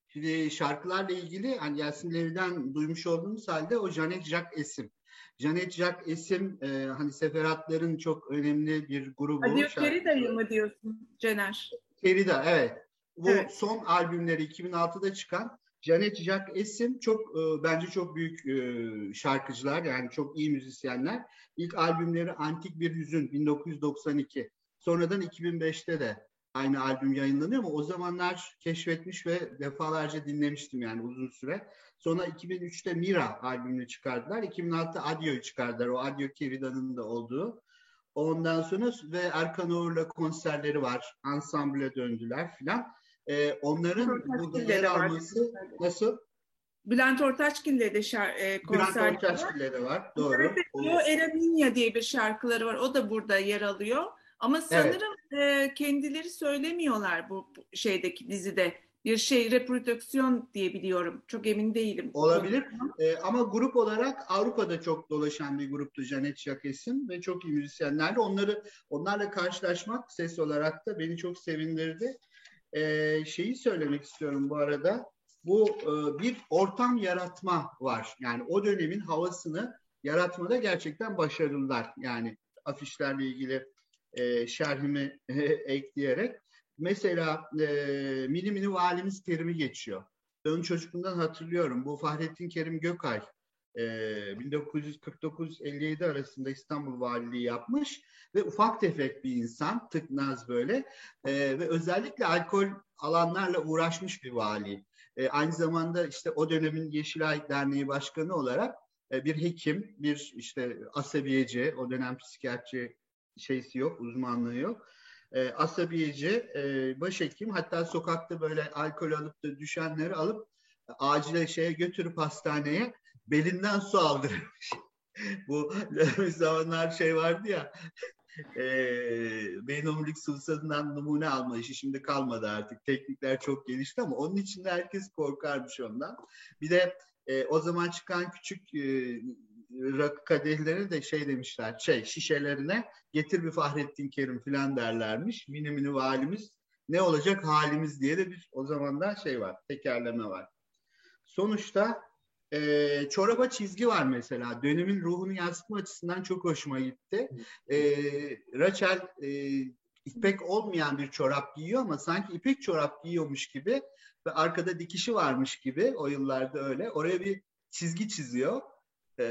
Şimdi şarkılarla ilgili hani Yasin Levi'den duymuş olduğumuz halde o Janet Jack Esim. Janet Jack Esim e, hani seferatların çok önemli bir grubu. Hadi Kerida'yı mı diyorsun Cener? Kerida evet. Bu evet. son albümleri 2006'da çıkan Janet Jack Esim çok e, bence çok büyük e, şarkıcılar yani çok iyi müzisyenler. İlk albümleri Antik Bir Yüzün 1992. Sonradan 2005'te de aynı albüm yayınlanıyor ama o zamanlar keşfetmiş ve defalarca dinlemiştim yani uzun süre. Sonra 2003'te Mira albümünü çıkardılar. 2006'da Adio'yu çıkardılar. O Adio Kerida'nın da olduğu. Ondan sonra ve Erkan Uğur'la konserleri var. Ansamble'e döndüler filan. Ee, onların burada yer alması nasıl? Bülent Ortaçgil'le de şar, e, konser Bülent Ortaçgil'le de var. Doğru. Eraminya diye bir şarkıları var. O da burada yer alıyor. Ama sanırım evet. e, kendileri söylemiyorlar bu, bu şeydeki dizide. Bir şey reprodüksiyon diye biliyorum. Çok emin değilim. Olabilir. E, ama grup olarak Avrupa'da çok dolaşan bir gruptu Janet Jacques'in ve çok iyi müzisyenlerle onları onlarla karşılaşmak ses olarak da beni çok sevindirdi. E, şeyi söylemek istiyorum bu arada. Bu e, bir ortam yaratma var. Yani o dönemin havasını yaratmada gerçekten başarılılar. Yani afişlerle ilgili e, şerhimi e, [laughs] ekleyerek. mesela e, mini mini valimiz terimi geçiyor. Ben çocukluğundan hatırlıyorum. Bu Fahrettin Kerim Gökay e, 1949-57 arasında İstanbul Valiliği yapmış ve ufak tefek bir insan, tıknaz böyle e, ve özellikle alkol alanlarla uğraşmış bir vali. E, aynı zamanda işte o dönemin Yeşilay Derneği Başkanı olarak e, bir hekim, bir işte asabiyeci, o dönem psikiyatri şeysi yok, uzmanlığı yok. E, asabiyeci, e, başhekim hatta sokakta böyle alkol alıp da düşenleri alıp e, acile şeye götürüp hastaneye belinden su aldırmış. [laughs] Bu [laughs] zamanlar şey vardı ya [laughs] e, beyin omurilik sıvısından numune alma işi şimdi kalmadı artık. Teknikler çok gelişti ama onun için de herkes korkarmış ondan. Bir de e, o zaman çıkan küçük e, rakı kadehleri de şey demişler, şey şişelerine getir bir Fahrettin Kerim filan derlermiş. Mini mini valimiz ne olacak halimiz diye de bir o zaman da şey var, tekerleme var. Sonuçta e, çoraba çizgi var mesela. Dönemin ruhunu yansıtma açısından çok hoşuma gitti. E, Rachel e, ipek olmayan bir çorap giyiyor ama sanki ipek çorap giyiyormuş gibi ve arkada dikişi varmış gibi o yıllarda öyle. Oraya bir çizgi çiziyor. E,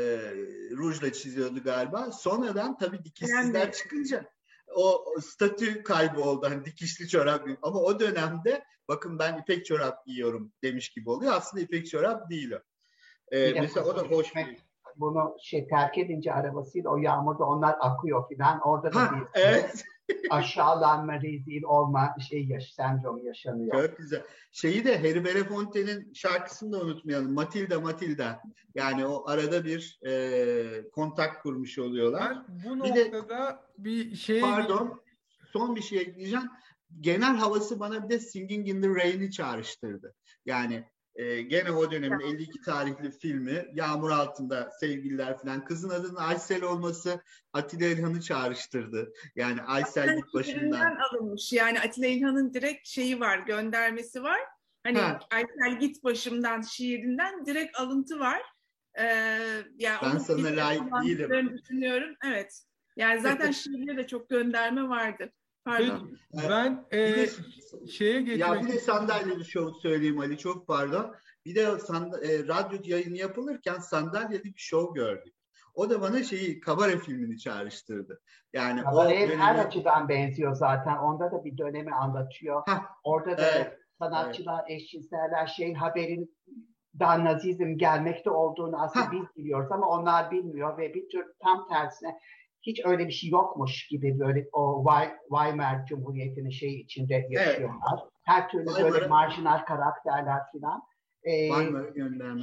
rujla çiziyordu galiba. Sonradan tabii dikişsizler yani. çıkınca o statü kaybı oldu. Hani dikişli çorap ama o dönemde bakın ben ipek çorap giyiyorum demiş gibi oluyor. Aslında ipek çorap değil o. Ee, mesela o da hoş bir bunu şey terk edince arabasıyla o yağmurda onlar akıyor filan. Orada da ha, bir [laughs] evet. aşağılanma, rezil olma şey yaş sendromu yaşanıyor. Çok güzel. Şeyi de Harry Belafonte'nin şarkısını da unutmayalım. Matilda Matilda. Yani o arada bir e, kontak kurmuş oluyorlar. Bu bir noktada de, bir şey... Pardon. Son bir şey ekleyeceğim. Genel havası bana bir de Singing in the Rain'i çağrıştırdı. Yani e, gene o dönemin 52 tarihli filmi Yağmur Altında Sevgililer falan. Kızın adının Aysel olması Atilla İlhan'ı çağrıştırdı. Yani Aysel git başından. alınmış. Yani Atilla İlhan'ın direkt şeyi var, göndermesi var. Hani ha. Aysel git başımdan şiirinden direkt alıntı var. Ee, yani ben sana layık değilim. Düşünüyorum. Evet. Yani zaten [laughs] şiirde de çok gönderme vardı. Pardon. Ben e, de, şeye geçmek... Ya bir de sandalyeli şov söyleyeyim Ali çok pardon. Bir de sand- e, radyo yayını yapılırken sandalyeli bir şov gördük. O da bana şeyi Kabare filmini çağrıştırdı. Yani Kabare o dönemi... her açıdan benziyor zaten. Onda da bir dönemi anlatıyor. Heh, Orada da evet, sanatçılar, evet. eşcinseller şeyin haberin daha nazizm gelmekte olduğunu aslında Heh. biz biliyoruz ama onlar bilmiyor ve bir tür tam tersine hiç öyle bir şey yokmuş gibi böyle o Weimar Cumhuriyeti'nin şey içinde yaşıyorlar. Evet. Her türlü Weimar'a... böyle marjinal karakterler filan. Ee,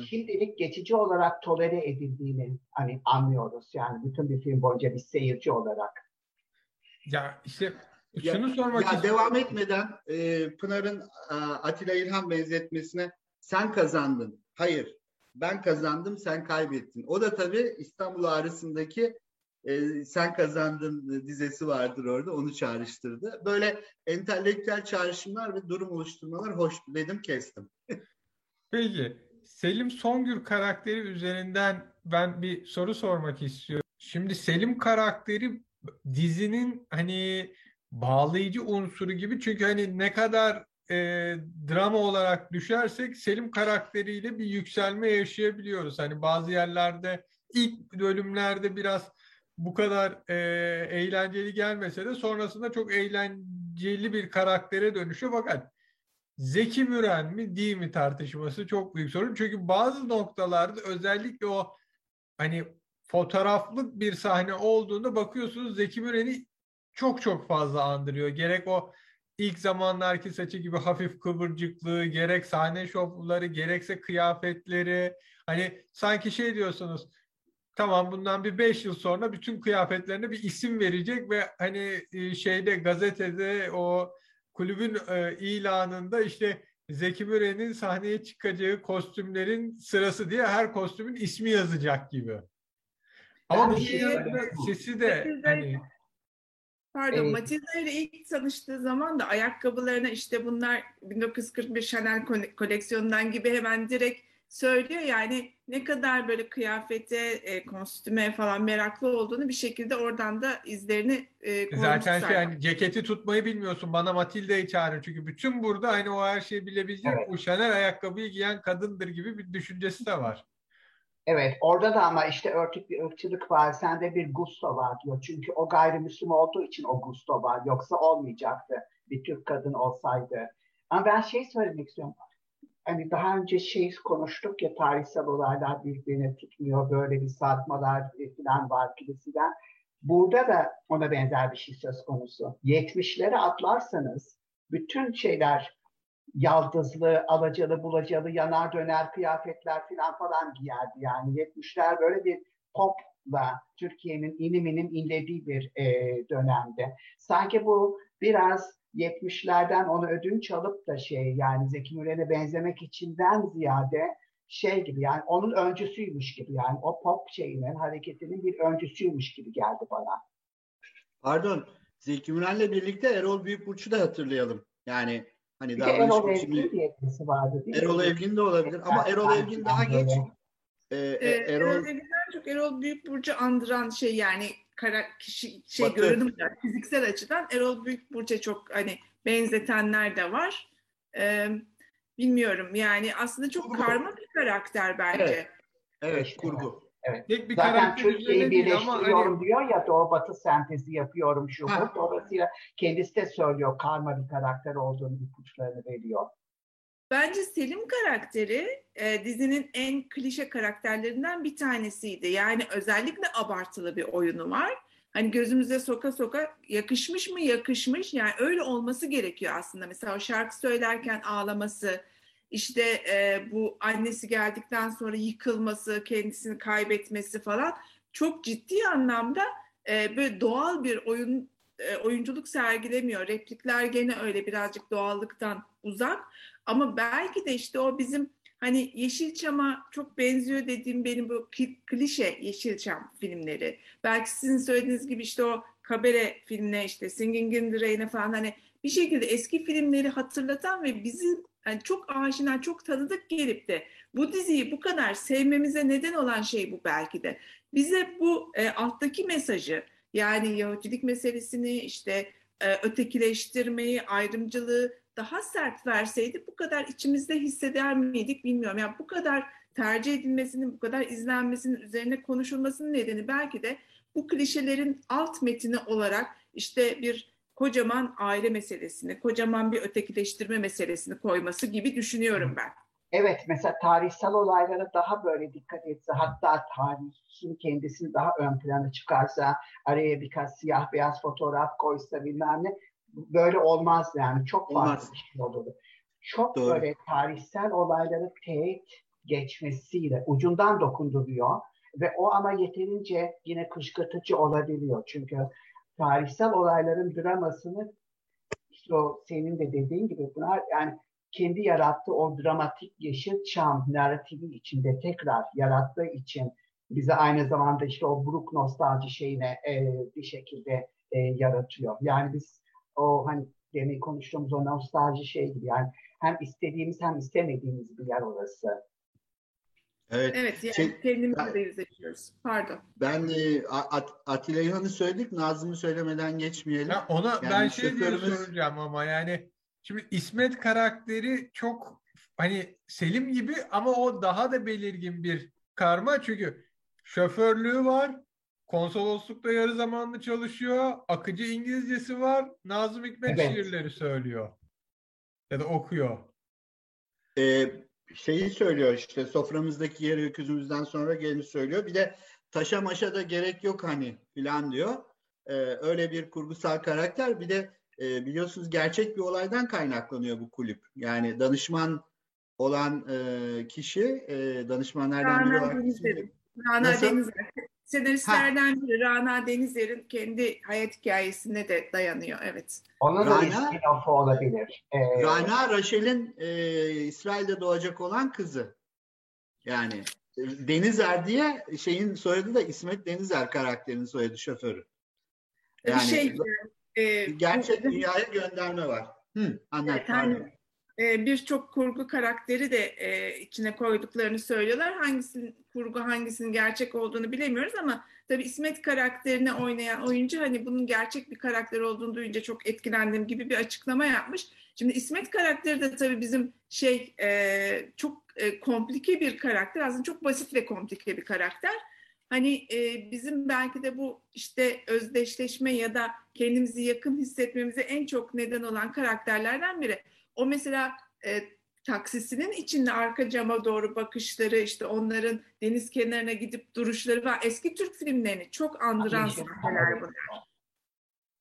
şimdilik geçici olarak tolere edildiğini hani anlıyoruz yani bütün bir film boyunca bir seyirci olarak. Ya işte şunu ya, sormak ya istiyorum. Devam etmeden e, Pınar'ın e, Atilla İlhan benzetmesine sen kazandın. Hayır ben kazandım sen kaybettin. O da tabii İstanbul arasındaki e, sen kazandın dizesi vardır orada onu çağrıştırdı. Böyle entelektüel çağrışımlar ve durum oluşturmalar hoş dedim kestim. [laughs] Peki Selim Songür karakteri üzerinden ben bir soru sormak istiyorum. Şimdi Selim karakteri dizinin hani bağlayıcı unsuru gibi çünkü hani ne kadar e, drama olarak düşersek Selim karakteriyle bir yükselme yaşayabiliyoruz. Hani bazı yerlerde ilk bölümlerde biraz bu kadar e, eğlenceli gelmese de sonrasında çok eğlenceli bir karaktere dönüşüyor. Fakat Zeki Müren mi değil mi tartışması çok büyük sorun. Çünkü bazı noktalarda özellikle o hani fotoğraflık bir sahne olduğunda bakıyorsunuz Zeki Müren'i çok çok fazla andırıyor. Gerek o ilk zamanlarki saçı gibi hafif kıvırcıklığı, gerek sahne şovları, gerekse kıyafetleri. Hani sanki şey diyorsunuz tamam bundan bir beş yıl sonra bütün kıyafetlerine bir isim verecek ve hani e, şeyde gazetede o kulübün e, ilanında işte Zeki Müren'in sahneye çıkacağı kostümlerin sırası diye her kostümün ismi yazacak gibi. Ama bu şey, sesi de hani Pardon, evet. Matilda ile ilk tanıştığı zaman da ayakkabılarına işte bunlar 1941 Chanel koleksiyonundan gibi hemen direkt söylüyor. Yani ne kadar böyle kıyafete, e, kostüme falan meraklı olduğunu bir şekilde oradan da izlerini e, Zaten şey zaten. hani ceketi tutmayı bilmiyorsun. Bana Matilda'yı çağırın. Çünkü bütün burada hani o her şeyi bilebilecek Evet. bu Chanel ayakkabıyı giyen kadındır gibi bir düşüncesi de var. Evet, orada da ama işte örtük bir ırkçılık var. Sende bir gusto var diyor. Çünkü o gayrimüslim olduğu için o gusto var. Yoksa olmayacaktı bir Türk kadın olsaydı. Ama ben şey söylemek istiyorum. Hani daha önce şey konuştuk ya tarihsel olaylar birbirini tutmuyor. Böyle bir sarkmalar falan var kiliseden. Burada da ona benzer bir şey söz konusu. 70'lere atlarsanız bütün şeyler yaldızlı, alacalı, bulacalı, yanar döner kıyafetler falan falan giyerdi. Yani 70'ler böyle bir popla Türkiye'nin inim inim inlediği bir e, dönemde. Sanki bu biraz 70'lerden onu ödünç alıp da şey yani Zeki Müren'e benzemek içinden ziyade şey gibi yani onun öncüsüymüş gibi yani o pop şeyinin hareketinin bir öncüsüymüş gibi geldi bana. Pardon. Zeki Müren'le birlikte Erol Büyükburç'u da hatırlayalım. Yani hani Bir davranış Erol Evgin diye birisi vardı değil mi? Erol Evgin de olabilir ama Erol Evgin daha geç. Ee, Ee, e, Erol Erol Evgin'den çok Erol Büyükburcu andıran şey yani kara, kişi, şey Batı. görünüm olarak, fiziksel açıdan Erol Büyükburcu'ya çok hani benzetenler de var. Ee, bilmiyorum yani aslında çok Kurgu. karma bir karakter bence. Evet. evet İşte. kurgu. Tek bir Zaten Türkiye'yi birleştiriyorum hani diyor ya Doğu Batı sentezi yapıyorum şu bu. Dolayısıyla kendisi de söylüyor karma bir karakter olduğunu ipuçlarını veriyor. Bence Selim karakteri e, dizinin en klişe karakterlerinden bir tanesiydi. Yani özellikle abartılı bir oyunu var. Hani gözümüze soka soka yakışmış mı yakışmış yani öyle olması gerekiyor aslında. Mesela o şarkı söylerken ağlaması, işte e, bu annesi geldikten sonra yıkılması, kendisini kaybetmesi falan çok ciddi anlamda e, böyle doğal bir oyun e, oyunculuk sergilemiyor. Replikler gene öyle birazcık doğallıktan uzak. Ama belki de işte o bizim hani Yeşilçam'a çok benziyor dediğim benim bu kli- klişe Yeşilçam filmleri. Belki sizin söylediğiniz gibi işte o Kabere filmine işte Singing in the Rain'e falan hani bir şekilde eski filmleri hatırlatan ve bizim yani çok aşina, çok tanıdık gelip de bu diziyi bu kadar sevmemize neden olan şey bu belki de. Bize bu e, alttaki mesajı yani Yahudilik meselesini işte e, ötekileştirmeyi, ayrımcılığı daha sert verseydi bu kadar içimizde hisseder miydik bilmiyorum. Yani bu kadar tercih edilmesinin, bu kadar izlenmesinin, üzerine konuşulmasının nedeni belki de bu klişelerin alt metini olarak işte bir kocaman aile meselesini, kocaman bir ötekileştirme meselesini koyması gibi düşünüyorum ben. Evet mesela tarihsel olaylara daha böyle dikkat etse hatta tarihin kendisini daha ön plana çıkarsa araya birkaç siyah beyaz fotoğraf koysa bilmem ne böyle olmaz yani çok farklı Olmaz. bir şey olurdu. Çok Doğru. böyle tarihsel olayları tek geçmesiyle ucundan dokunduruyor ve o ama yeterince yine kışkırtıcı olabiliyor. Çünkü tarihsel olayların dramasını işte o senin de dediğin gibi bunlar yani kendi yarattığı o dramatik Yeşilçam narratifi içinde tekrar yarattığı için bize aynı zamanda işte o buruk nostalji şeyine e, bir şekilde e, yaratıyor. Yani biz o hani demin konuştuğumuz o nostalji şey gibi yani hem istediğimiz hem istemediğimiz bir yer orası. Evet. Evet yani Şey- kendimizle de yüzleşiyoruz. Pardon. Ben e, At- Atilla İlhan'ı söyledik. Nazım'ı söylemeden geçmeyelim. Ya ona Yani ben şey diye şoförümüz- soracağım ama yani şimdi İsmet karakteri çok hani Selim gibi ama o daha da belirgin bir karma çünkü şoförlüğü var. Konsoloslukta yarı zamanlı çalışıyor. Akıcı İngilizcesi var. Nazım Hikmet Evet. şiirleri söylüyor. Ya da okuyor. Ee, şeyi söylüyor işte soframızdaki yeri öküzümüzden sonra geleni söylüyor. Bir de taşa maşa da gerek yok hani filan diyor. Ee, öyle bir kurgusal karakter. Bir de e, biliyorsunuz gerçek bir olaydan kaynaklanıyor bu kulüp. Yani danışman olan e, kişi e, danışmanlardan biri Denizler'in. Rana Nasıl? Denizler. Senaristlerden biri Rana Denizler'in kendi hayat hikayesine de dayanıyor. Evet. Onun da bir Rana- spin-off'u olabilir. Ee, Rana Raşel'in e, İsrail'de doğacak olan kızı. Yani e, Denizer diye şeyin soyadı da İsmet Denizer karakterinin soyadı şoförü. bir şey e, gerçek bu- dünyaya gönderme var. Hı, anlat. Evet, hani e, birçok kurgu karakteri de e, içine koyduklarını söylüyorlar. Hangisinin kurgu hangisinin gerçek olduğunu bilemiyoruz ama tabii İsmet karakterini oynayan oyuncu hani bunun gerçek bir karakter olduğunu duyunca çok etkilendiğim gibi bir açıklama yapmış. Şimdi İsmet karakteri de tabii bizim şey e, çok e, komplike bir karakter. Aslında çok basit ve komplike bir karakter. Hani e, bizim belki de bu işte özdeşleşme ya da kendimizi yakın hissetmemize en çok neden olan karakterlerden biri. O mesela e, taksisinin içinde arka cama doğru bakışları, işte onların deniz kenarına gidip duruşları var. Eski Türk filmlerini çok andıran sahneler bunlar.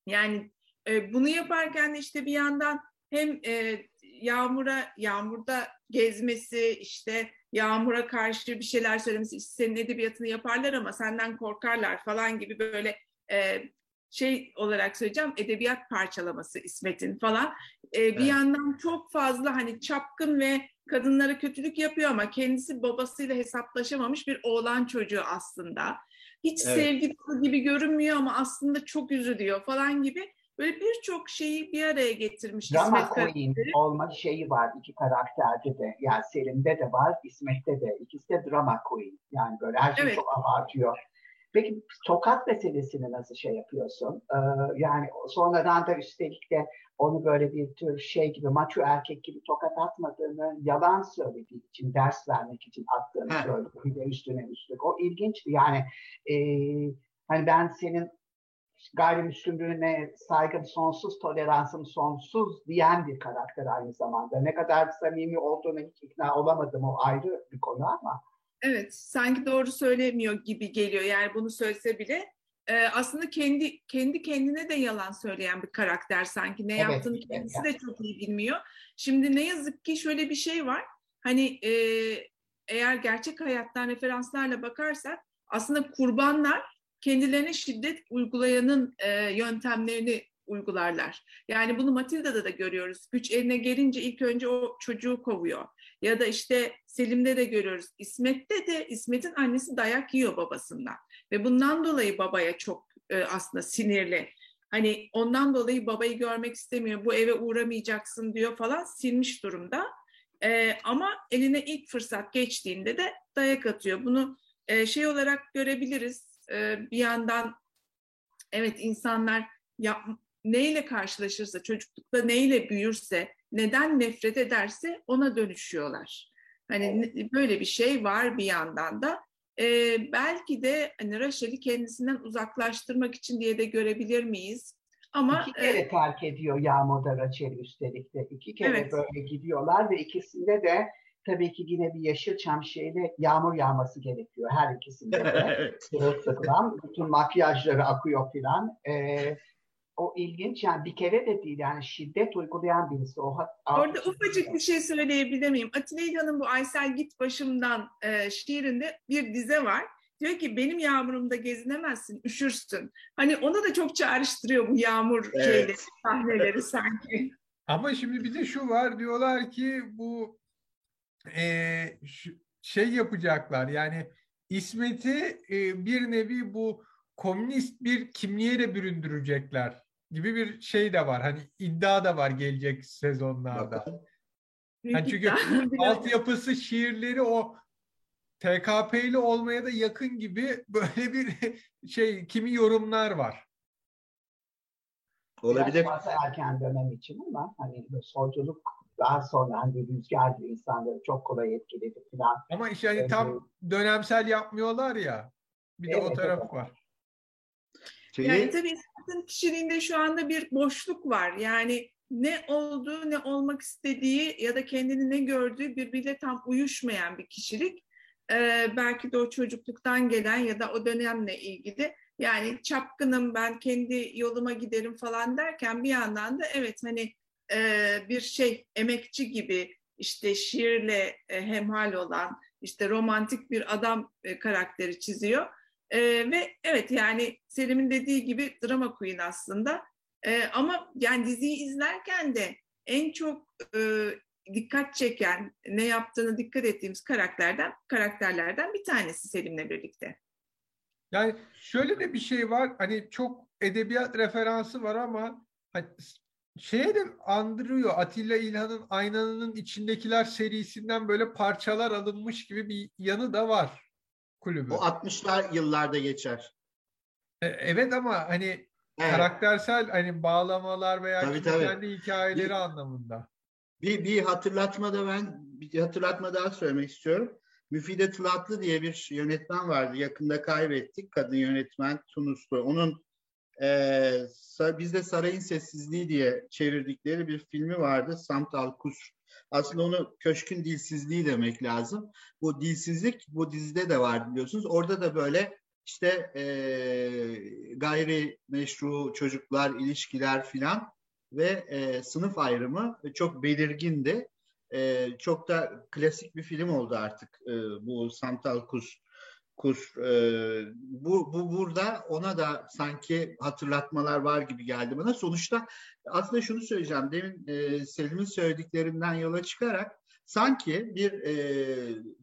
Yani e, bunu yaparken işte bir yandan hem e, yağmura yağmurda gezmesi işte yağmura karşı bir şeyler söylemesi işte senin edebiyatını yaparlar ama senden korkarlar falan gibi böyle e, şey olarak söyleyeceğim edebiyat parçalaması İsmet'in falan. E, bir evet. yandan çok fazla hani çapkın ve kadınlara kötülük yapıyor ama kendisi babasıyla hesaplaşamamış bir oğlan çocuğu aslında. Hiç evet. sevgi gibi görünmüyor ama aslında çok üzülüyor falan gibi Böyle birçok şeyi bir araya getirmiş Drama İsmet Queen olma şeyi var iki karakterde de. Yani Selim'de de var, İsmet'te de. İkisi de drama queen. Yani böyle her şeyi evet. çok abartıyor. Peki tokat meselesini nasıl şey yapıyorsun? Ee, yani sonradan da üstelik de onu böyle bir tür şey gibi maço erkek gibi tokat atmadığını yalan söylediği için ders vermek için attığını söyledi. Bir de üstüne üstlük. O ilginçti. Yani e, hani ben senin gayrimüslimliğine saygım sonsuz, toleransım sonsuz diyen bir karakter aynı zamanda. Ne kadar samimi olduğunu hiç ikna olamadım o ayrı bir konu ama. Evet, sanki doğru söylemiyor gibi geliyor. Yani bunu söylese bile e, aslında kendi kendi kendine de yalan söyleyen bir karakter sanki. Ne evet, yaptığını kendisi evet. de çok iyi bilmiyor. Şimdi ne yazık ki şöyle bir şey var. Hani e, eğer gerçek hayattan referanslarla bakarsak aslında kurbanlar kendilerine şiddet uygulayanın e, yöntemlerini uygularlar. Yani bunu Matilda'da da görüyoruz. Güç eline gelince ilk önce o çocuğu kovuyor. Ya da işte Selim'de de görüyoruz. İsmet'te de İsmet'in annesi dayak yiyor babasından. Ve bundan dolayı babaya çok e, aslında sinirli. Hani ondan dolayı babayı görmek istemiyor. Bu eve uğramayacaksın diyor falan silmiş durumda. E, ama eline ilk fırsat geçtiğinde de dayak atıyor. Bunu e, şey olarak görebiliriz e, bir yandan evet insanlar yap, neyle karşılaşırsa, çocuklukta neyle büyürse, neden nefret ederse ona dönüşüyorlar. Hani böyle bir şey var bir yandan da. Ee, belki de hani Raşel'i kendisinden uzaklaştırmak için diye de görebilir miyiz? Ama iki kere e, terk ediyor Yağmur'da Raşel'i üstelik de. iki kere evet. böyle gidiyorlar ve ikisinde de tabii ki yine bir Yeşilçam şeyle yağmur yağması gerekiyor her ikisinde de. [laughs] Sırılsıklam. Bütün makyajları akıyor filan. Ee, o ilginç yani bir kere de değil yani şiddet uygulayan birisi. O Orada ufacık bir şey söyleyebilir miyim? Atilla İlhan'ın bu Aysel Git Başımdan e, şiirinde bir dize var. Diyor ki benim yağmurumda gezinemezsin, üşürsün. Hani ona da çok çağrıştırıyor bu yağmur evet. şeyleri, sahneleri sanki. Ama şimdi bir de şu var diyorlar ki bu e, şey yapacaklar yani İsmet'i e, bir nevi bu komünist bir kimliğe de büründürecekler gibi bir şey de var. Hani iddia da var gelecek sezonlarda. Yani çünkü [laughs] altyapısı şiirleri o TKP'li olmaya da yakın gibi böyle bir [laughs] şey kimi yorumlar var. Olabilir. Biraz erken dönem için ama hani solculuk daha sonra hani rüzgar gibi insanları çok kolay etkiledi falan. Ama işte hani tam dönemsel yapmıyorlar ya. Bir de evet, o taraf evet. var. Şeyi... Yani tabii insanın kişiliğinde şu anda bir boşluk var. Yani ne olduğu, ne olmak istediği ya da kendini ne gördüğü birbiriyle tam uyuşmayan bir kişilik. Ee, belki de o çocukluktan gelen ya da o dönemle ilgili. Yani çapkınım ben kendi yoluma giderim falan derken bir yandan da evet hani e, bir şey emekçi gibi işte şiirle e, hemhal olan işte romantik bir adam e, karakteri çiziyor. E, ve evet yani Selim'in dediği gibi drama queen aslında. E, ama yani diziyi izlerken de en çok e, dikkat çeken, ne yaptığını dikkat ettiğimiz karakterden karakterlerden bir tanesi Selim'le birlikte. Yani şöyle de bir şey var. Hani çok edebiyat referansı var ama hani şeye de andırıyor. Atilla İlhan'ın Aynanın içindekiler serisinden böyle parçalar alınmış gibi bir yanı da var kulübü. O 60'lar yıllarda geçer. E, Evet ama hani Evet. karaktersel hani bağlamalar veya Tabii, tabii. kendi hikayeleri Bir- anlamında. Bir, bir hatırlatma da ben bir hatırlatma daha söylemek istiyorum. Müfide Tılatlı diye bir yönetmen vardı. Yakında kaybettik. Kadın yönetmen Tunuslu. Onun sa- bizde Sarayın Sessizliği diye çevirdikleri bir filmi vardı. Samtal Kus. Aslında onu köşkün dilsizliği demek lazım. Bu dilsizlik bu dizide de var biliyorsunuz. Orada da böyle işte eee gayri meşru çocuklar, ilişkiler filan ve e, sınıf ayrımı çok belirgindi. E, çok da klasik bir film oldu artık e, bu Santal Kus. Kus e, bu, bu burada ona da sanki hatırlatmalar var gibi geldi bana. Sonuçta aslında şunu söyleyeceğim. Demin e, Selim'in söylediklerinden yola çıkarak sanki bir e,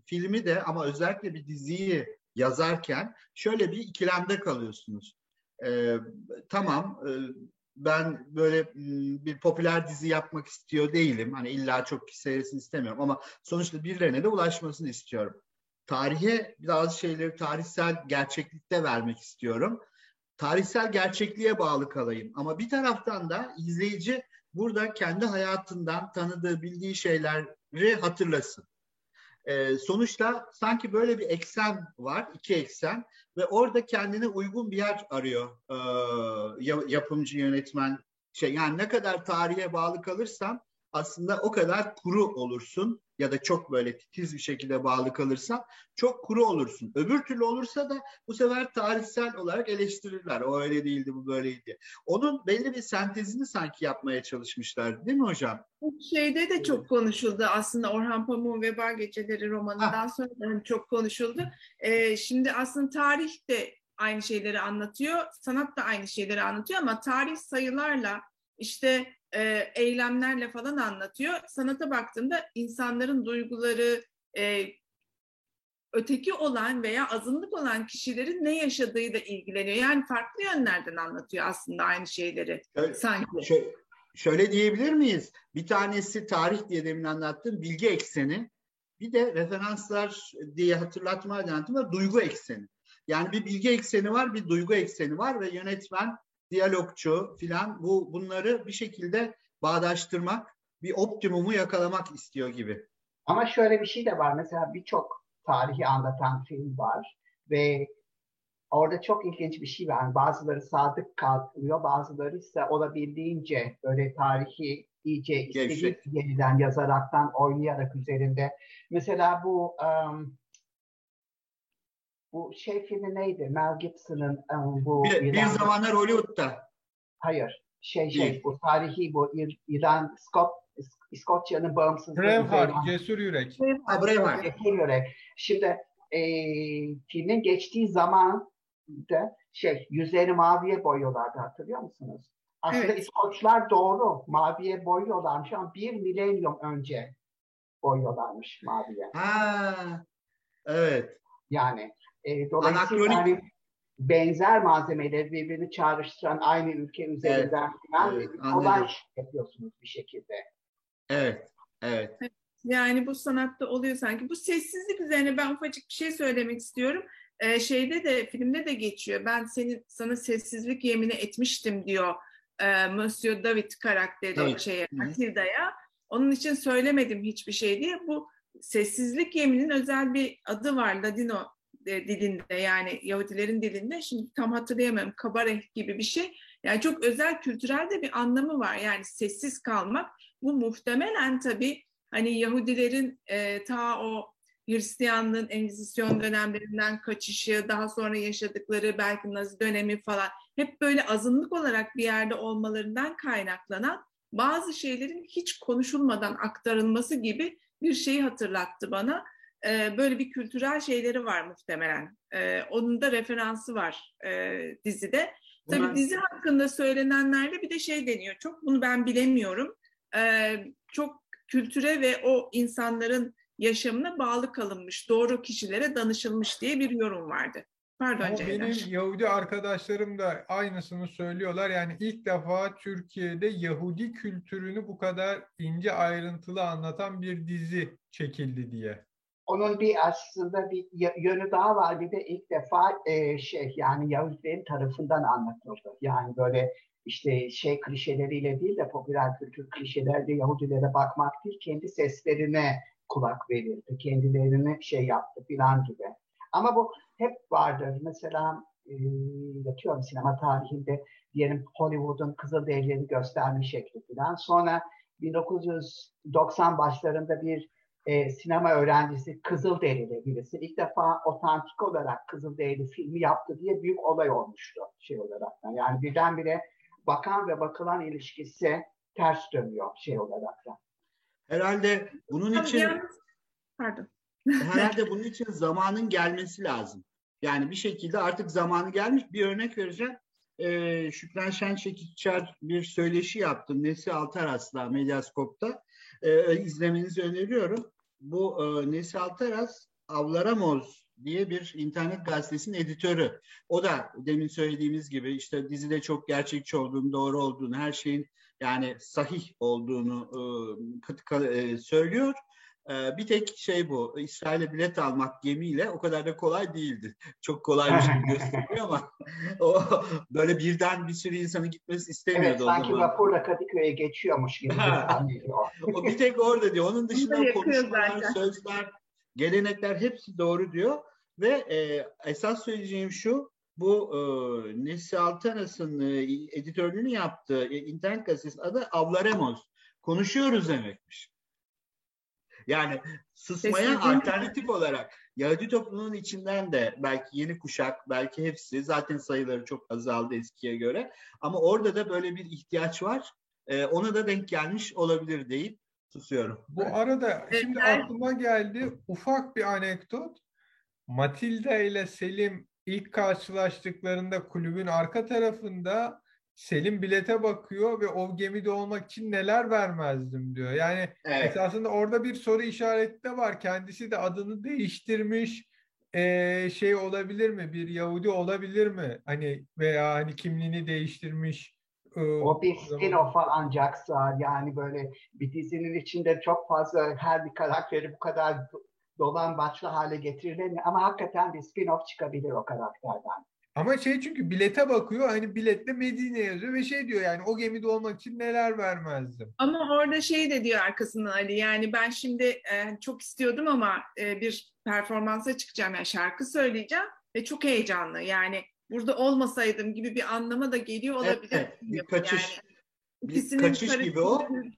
filmi de ama özellikle bir diziyi yazarken şöyle bir ikilemde kalıyorsunuz. E, tamam e, ben böyle bir popüler dizi yapmak istiyor değilim. Hani illa çok seyretsin istemiyorum ama sonuçta birilerine de ulaşmasını istiyorum. Tarihe bazı şeyleri tarihsel gerçeklikte vermek istiyorum. Tarihsel gerçekliğe bağlı kalayım. Ama bir taraftan da izleyici burada kendi hayatından tanıdığı, bildiği şeyleri hatırlasın. Ee, sonuçta sanki böyle bir eksen var, iki eksen ve orada kendine uygun bir yer arıyor ya- yapımcı yönetmen. Şey yani ne kadar tarihe bağlı kalırsan aslında o kadar kuru olursun ya da çok böyle titiz bir şekilde bağlı kalırsan çok kuru olursun. Öbür türlü olursa da bu sefer tarihsel olarak eleştirirler. O öyle değildi, bu böyleydi. Onun belli bir sentezini sanki yapmaya çalışmışlar, değil mi hocam? Bu şeyde de çok konuşuldu aslında Orhan Pamuk'un Veba Geceleri romanından sonra da hani çok konuşuldu. Ee, şimdi aslında tarih de aynı şeyleri anlatıyor, sanat da aynı şeyleri anlatıyor ama tarih sayılarla işte e, eylemlerle falan anlatıyor. Sanata baktığında insanların duyguları, e, öteki olan veya azınlık olan kişilerin ne yaşadığıyla ilgileniyor. Yani farklı yönlerden anlatıyor aslında aynı şeyleri Şöyle, sanki. şö- şöyle diyebilir miyiz? Bir tanesi tarih diye demin anlattım, bilgi ekseni. Bir de referanslar diye hatırlatma var, duygu ekseni. Yani bir bilgi ekseni var, bir duygu ekseni var ve yönetmen, diyalogçu filan bu bunları bir şekilde bağdaştırmak, bir optimumu yakalamak istiyor gibi. Ama şöyle bir şey de var. Mesela birçok tarihi anlatan film var ve orada çok ilginç bir şey var. Bazıları sadık kalıyor, bazıları ise olabildiğince böyle tarihi iyice istediği yeniden yazaraktan oynayarak üzerinde. Mesela bu um, bu şey filmi neydi? Mel Gibson'ın um, bu Bir, bir İran- zamanlar Hollywood'da. hayır şey şey Değil. bu tarihi bu İr- İran Skot İskoçya'nın bağımsızlığı Braveheart, Cesur Yürek. Ha, Braveheart. Geçen yörek. Şimdi e, filmin geçtiği zaman da şey yüzleri maviye boyuyorlardı hatırlıyor musunuz? Aslında Evet. İskoçlar doğru maviye boyuyorlarmış ama bir milenyum önce boyuyorlarmış maviye. Ha, evet. Yani e, dolayısıyla Anakronik. hani benzer malzemeleri birbirini çağrıştıran aynı ülke üzerinden falan evet, anladım. olay yapıyorsunuz bir şekilde. Evet. Evet. Yani bu sanatta oluyor sanki. Bu sessizlik üzerine ben ufacık bir şey söylemek istiyorum. Ee, şeyde de filmde de geçiyor. Ben senin sana sessizlik yemini etmiştim diyor e, Monsieur David karakteri David. şeye. Matilda'ya. Onun için söylemedim hiçbir şey diye. Bu sessizlik yeminin özel bir adı var Ladino e, dilinde yani Yahudilerin dilinde. Şimdi tam hatırlayamıyorum. Kabareh gibi bir şey. Yani çok özel kültürel de bir anlamı var. Yani sessiz kalmak. Bu muhtemelen tabii hani Yahudilerin e, ta o Hristiyanlığın Engizisyon dönemlerinden kaçışı, daha sonra yaşadıkları belki Nazi dönemi falan hep böyle azınlık olarak bir yerde olmalarından kaynaklanan bazı şeylerin hiç konuşulmadan aktarılması gibi bir şeyi hatırlattı bana. E, böyle bir kültürel şeyleri var muhtemelen. E, onun da referansı var e, dizide. Tabii dizi hakkında söylenenlerde bir de şey deniyor. Çok bunu ben bilemiyorum. Ee, çok kültüre ve o insanların yaşamına bağlı kalınmış, doğru kişilere danışılmış diye bir yorum vardı. Pardon Ama Ceylan. benim Yahudi arkadaşlarım da aynısını söylüyorlar. Yani ilk defa Türkiye'de Yahudi kültürünü bu kadar ince ayrıntılı anlatan bir dizi çekildi diye. Onun bir aslında bir yönü daha var. Bir de ilk defa e, şey yani Yahudilerin tarafından anlatıldı. Yani böyle işte şey klişeleriyle değil de popüler kültür klişelerde Yahudilere bakmak değil, kendi seslerine kulak verirdi. Kendilerini şey yaptı filan gibi. Ama bu hep vardır. Mesela e, yatıyorum sinema tarihinde diyelim Hollywood'un Kızılderilileri gösterme şekli filan. Sonra 1990 başlarında bir e, sinema öğrencisi Kızılderili birisi ilk defa otantik olarak Kızılderili filmi yaptı diye büyük olay olmuştu şey olarak. Yani birdenbire bakan ve bakılan ilişkisi ters dönüyor şey olarak da. Herhalde bunun Tabii için yalnız- Pardon. herhalde bunun için zamanın gelmesi lazım. Yani bir şekilde artık zamanı gelmiş. Bir örnek vereceğim. Ee, Şükran Şençekiçer bir söyleşi yaptı. Nesi Altaras'la Medyaskop'ta. Ee, izlemenizi öneriyorum. Bu e, Nesi Altaras Avlaramoz diye bir internet gazetesinin editörü. O da demin söylediğimiz gibi işte dizide çok gerçekçi olduğunu, doğru olduğunu, her şeyin yani sahih olduğunu e, kıt- ka- e. Ee, bir tek şey bu, İsrail'e bilet almak gemiyle o kadar da kolay değildi. [laughs] Çok kolaymış gibi gösteriyor ama [laughs] o böyle birden bir sürü insanın gitmesi Evet istemiyordu o sanki zaman. vapurla Kadıköy'e geçiyormuş gibi zannediyor. O bir tek orada diyor. Onun dışında konuşmalar, zaten. sözler, gelenekler hepsi doğru diyor. Ve e, esas söyleyeceğim şu, bu e, Nesli Altanas'ın e, editörlüğünü yaptığı e, internet gazetesi adı Avlaremos. Konuşuyoruz demekmiş. Yani susmaya Kesinlikle. alternatif olarak Yahudi toplumunun içinden de belki yeni kuşak, belki hepsi zaten sayıları çok azaldı eskiye göre. Ama orada da böyle bir ihtiyaç var. E, ona da denk gelmiş olabilir deyip susuyorum. Bu arada şimdi Evet. aklıma geldi ufak bir anekdot. Matilda ile Selim ilk karşılaştıklarında kulübün arka tarafında Selim bilete bakıyor ve o gemide olmak için neler vermezdim diyor. Yani Evet. esasında orada bir soru işareti de var. Kendisi de adını değiştirmiş. Ee, şey olabilir mi? Bir Yahudi olabilir mi? Hani veya hani kimliğini değiştirmiş. Ee, O bir zaman- spin-off ancaksa yani böyle bir dizinin içinde çok fazla her bir karakteri bu kadar do- dolan başlı hale getirilir ama hakikaten bir spin-off çıkabilir o karakterden. Ama şey çünkü bilete bakıyor hani bilette Medine yazıyor ve şey diyor yani o gemide olmak için neler vermezdim. Ama orada şey de diyor arkasından Ali yani ben şimdi e, çok istiyordum ama e, bir performansa çıkacağım yani şarkı söyleyeceğim ve çok heyecanlı yani burada olmasaydım gibi bir anlama da geliyor olabilir. Evet, bir kaçış, Yani bir kaçış gibi o. şey.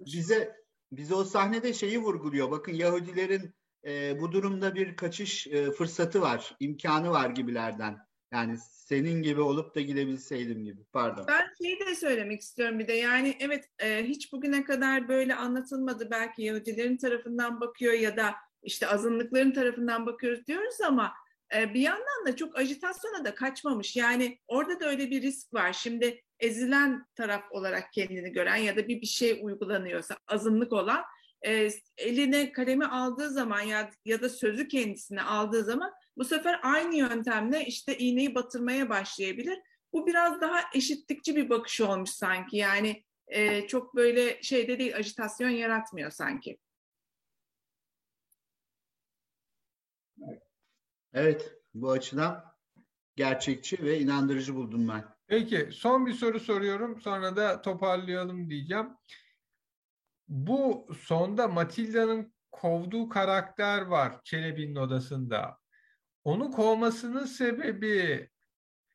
Bize bize o sahnede şeyi vurguluyor. Bakın Yahudilerin e, bu durumda bir kaçış e, fırsatı var, imkanı var gibilerden. Yani senin gibi olup da gidebilseydim gibi. Pardon. Ben şeyi de söylemek istiyorum bir de yani evet e, hiç bugüne kadar böyle anlatılmadı belki Yahudilerin tarafından bakıyor ya da işte azınlıkların tarafından bakıyoruz diyoruz ama e, bir yandan da çok ajitasyona da kaçmamış. Yani orada da öyle bir risk var. Şimdi ezilen taraf olarak kendini gören ya da bir bir şey uygulanıyorsa azınlık olan e, eline kalemi aldığı zaman ya, ya da sözü kendisine aldığı zaman bu sefer aynı yöntemle işte iğneyi batırmaya başlayabilir. Bu biraz daha eşitlikçi bir bakış olmuş sanki. Yani e, çok böyle şeyde değil, ajitasyon yaratmıyor sanki. Evet, bu açıdan gerçekçi ve inandırıcı buldum ben. Peki son bir soru soruyorum sonra da toparlayalım diyeceğim. Bu sonda Matilda'nın kovduğu karakter var Çelebi'nin odasında. Onu kovmasının sebebi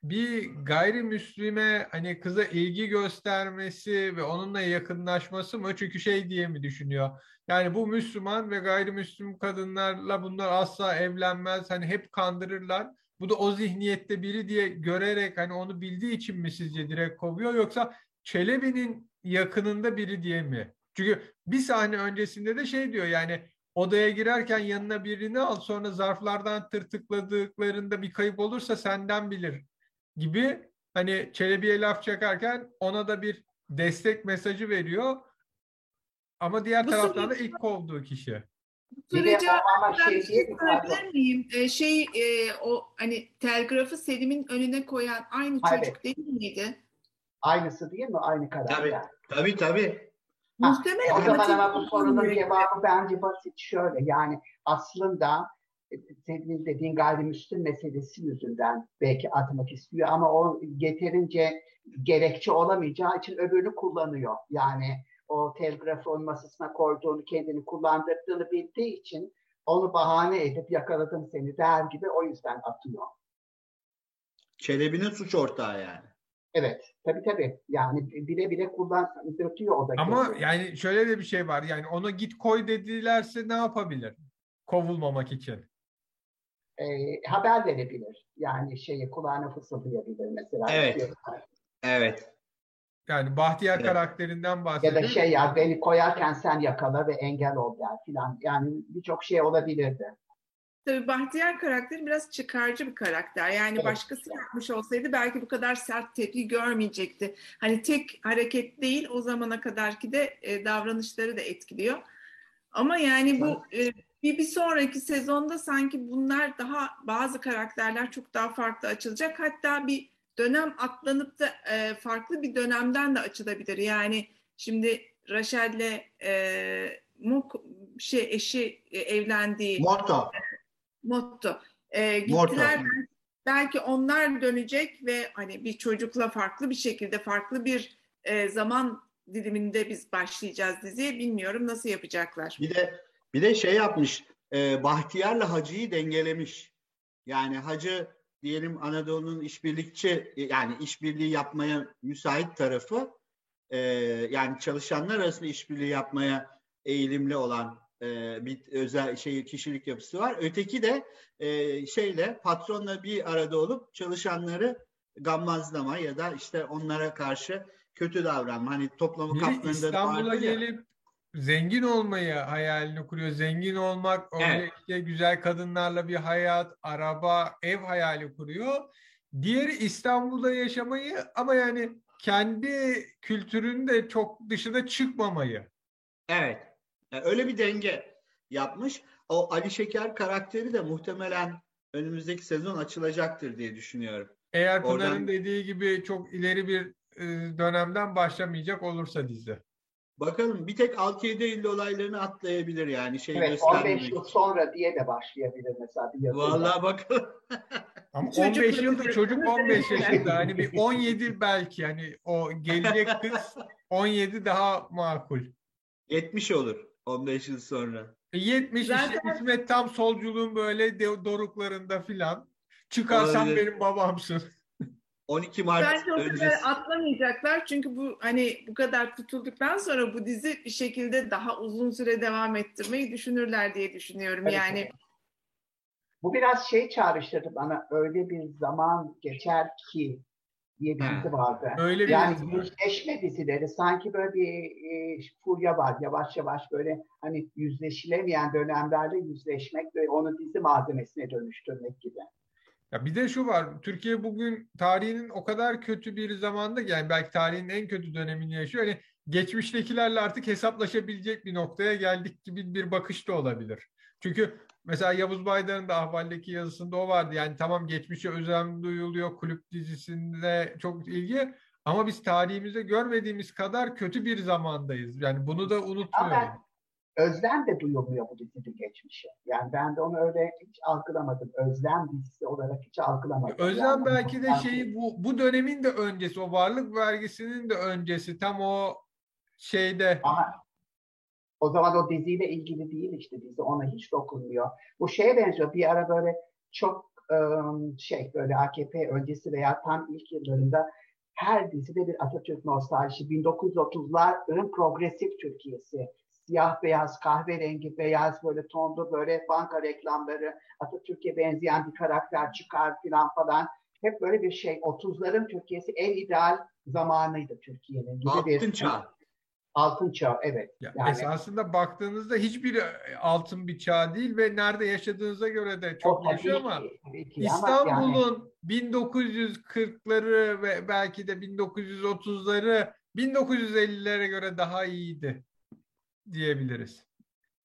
bir gayrimüslime hani kıza ilgi göstermesi ve onunla yakınlaşması mı? Çünkü şey diye mi düşünüyor? Yani bu Müslüman ve gayrimüslim kadınlarla bunlar asla evlenmez. Hani hep kandırırlar. Bu da o zihniyette biri diye görerek hani onu bildiği için mi sizce direkt kovuyor yoksa Çelebi'nin yakınında biri diye mi? Çünkü bir sahne öncesinde de şey diyor yani odaya girerken yanına birini al sonra zarflardan tırtıkladıklarında bir kayıp olursa senden bilir gibi hani Çelebi'ye laf çakarken ona da bir destek mesajı veriyor. Ama diğer Bu taraftan da ilk kovduğu kişi. O ama ben şey bir şey sorabilir miyim? Ee, şey e, o hani telgrafı Selim'in önüne koyan aynı Evet. çocuk değil miydi? Aynısı değil mi? Aynı karakter. Tabii. Tabii tabii. Muhtemelen O zaman ama bu sorunun cevabı bence basit şöyle. Yani aslında e, senin dediğin gayrimüslim meselesi yüzünden belki atmak istiyor ama o yeterince gerekçe olamayacağı için öbürünü kullanıyor. Yani o telgrafı onun masasına koyduğunu, kendini kullandırdığını bildiği için onu bahane edip yakaladım seni der gibi o yüzden atıyor. Çelebi'nin suç ortağı yani. Evet, tabii tabii. Yani bile bile kullandırtıyor o da. Ama yani şöyle de bir şey var. Yani ona git koy dedilerse ne yapabilir? Kovulmamak için. e, haber verebilir. Yani şeyi kulağına fısıldayabilir mesela. Evet. Evet. Yani Bahtiyar Evet. karakterinden Ya bahsediyor. da şey ya beni koyarken sen yakala ve engel ol der filan. Yani birçok şey olabilirdi. Tabii Bahtiyar karakteri biraz çıkarcı bir karakter. Yani Evet. başkası yapmış olsaydı belki bu kadar sert tepki görmeyecekti. Hani tek hareket değil o zamana kadarki de e, davranışları da etkiliyor. Ama yani bu e, bir, bir sonraki sezonda sanki bunlar daha bazı karakterler çok daha farklı açılacak. Hatta bir dönem atlanıp da e, farklı bir dönemden de açılabilir. Yani şimdi Rachel'le e, Muk şey eşi e, evlendiği Motto. Motto. Motto. gittiler belki, belki onlar dönecek ve hani bir çocukla farklı bir şekilde farklı bir e, zaman diliminde biz başlayacağız diziye. Bilmiyorum nasıl yapacaklar. Bir de bir de şey yapmış. E, Bahtiyar'la Hacı'yı dengelemiş. Yani Hacı diyelim Anadolu'nun işbirlikçi yani işbirliği yapmaya müsait tarafı e, yani çalışanlar arasında işbirliği yapmaya eğilimli olan e, bir özel şey kişilik yapısı var. Öteki de e, şeyle patronla bir arada olup çalışanları gammazlama ya da işte onlara karşı kötü davranma. Hani Biri kaplarında İstanbul'a ya. gelip zengin olmayı hayalini kuruyor. Zengin olmak, öyle Evet. işte güzel kadınlarla bir hayat, araba, ev hayali kuruyor. Diğeri İstanbul'da yaşamayı ama yani kendi kültürünün de çok dışına çıkmamayı. Evet. E, Öyle bir denge yapmış. O Ali Şeker karakteri de muhtemelen önümüzdeki sezon açılacaktır diye düşünüyorum. Eğer Oradan- Pınar'ın dediği gibi çok ileri bir e, dönemden başlamayacak olursa dizi. Bakalım bir tek 6-7 Eylül olaylarını atlayabilir yani şey Evet 15 göstermemek yıl sonra diye de başlayabilir mesela bir. Vallahi bakalım. Ama Çocuk 15 yılda öldürür. çocuk 15 yaşında hani bir [laughs] 17 belki hani o gelecek kız 17 daha makul. 70 olur 15 yıl sonra. E, 70 işte Zaten- İsmet tam solculuğun böyle doruklarında filan. Çıkarsan Olabilir. benim babamsın. 12 Mart Bence o kadar öncesi. atlamayacaklar çünkü bu hani bu kadar tutulduktan sonra bu dizi bir şekilde daha uzun süre devam ettirmeyi düşünürler diye düşünüyorum. Evet, yani. Bu biraz şey çağrıştırdı bana. Öyle bir zaman geçer ki diye bir Ha. dizi vardı. Öyle bir Yani yüzleşme dizileri sanki böyle bir e, furya var. Yavaş yavaş böyle hani yüzleşilemeyen dönemlerle yüzleşmek ve onu dizi malzemesine dönüştürmek gibi. Ya bir de şu var. Türkiye bugün tarihinin o kadar kötü bir zamanda yani belki tarihin en kötü dönemini yaşıyor. Hani geçmiştekilerle artık hesaplaşabilecek bir noktaya geldik gibi bir bakış da olabilir. Çünkü mesela Yavuz Baydar'ın da Ahval'deki yazısında o vardı. Yani tamam geçmişe özen duyuluyor. Kulüp dizisinde çok ilgi ama biz tarihimizde görmediğimiz kadar kötü bir zamandayız. Yani bunu da unutmuyorum. Özlem de duyulmuyor bu dizinin geçmişe. Yani ben de onu öyle hiç algılamadım. Özlem dizisi olarak hiç algılamadım. Özlem Yani belki de şeyi bu bu dönemin de öncesi, o varlık vergisinin de öncesi tam o şeyde Ama o zaman o diziyle ilgili değil işte dizi ona hiç dokunmuyor. Bu şeye benziyor bir ara böyle çok şey böyle AKP öncesi veya tam ilk yıllarında her dizide bir Atatürk nostaljisi 1930'ların progresif Türkiye'si. Siyah beyaz, kahverengi, beyaz böyle tonlu böyle banka reklamları, Atatürk'e benzeyen bir karakter çıkar filan falan. Hep böyle bir şey. 30'ların Türkiye'si en ideal zamanıydı Türkiye'nin. Altın çağ. Altın çağ evet. Ya Yani- esasında baktığınızda hiçbir altın bir çağ değil ve nerede yaşadığınıza göre de çok yaşıyor ama. Ama yani İstanbul'un 1940'ları ve belki de 1930'ları 1950'lere göre daha iyiydi diyebiliriz.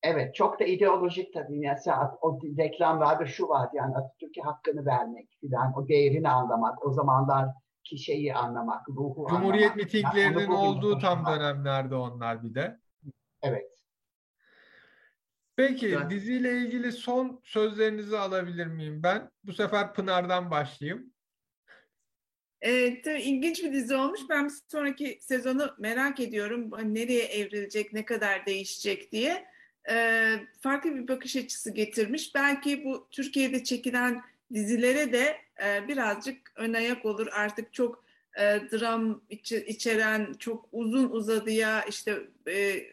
Evet, çok da ideolojik tabii. Mesela o reklamlarda şu var yani Atatürk'e hakkını vermek filan, o değerini anlamak, o zamanlar ki şeyi anlamak, ruhu Cumhuriyet anlamak. mitinglerinin Yani olduğu tam dönemlerde onlar bir de. Evet. Peki Ben- diziyle ilgili son sözlerinizi alabilir miyim ben? Bu sefer Pınar'dan başlayayım. Evet, tabii ilginç bir dizi olmuş. Ben bir sonraki sezonu merak ediyorum. Nereye evrilecek, ne kadar değişecek diye. Ee, farklı bir bakış açısı getirmiş. Belki bu Türkiye'de çekilen dizilere de e, birazcık ön ayak olur. Artık çok e, dram içi- içeren, çok uzun uzadıya işte e,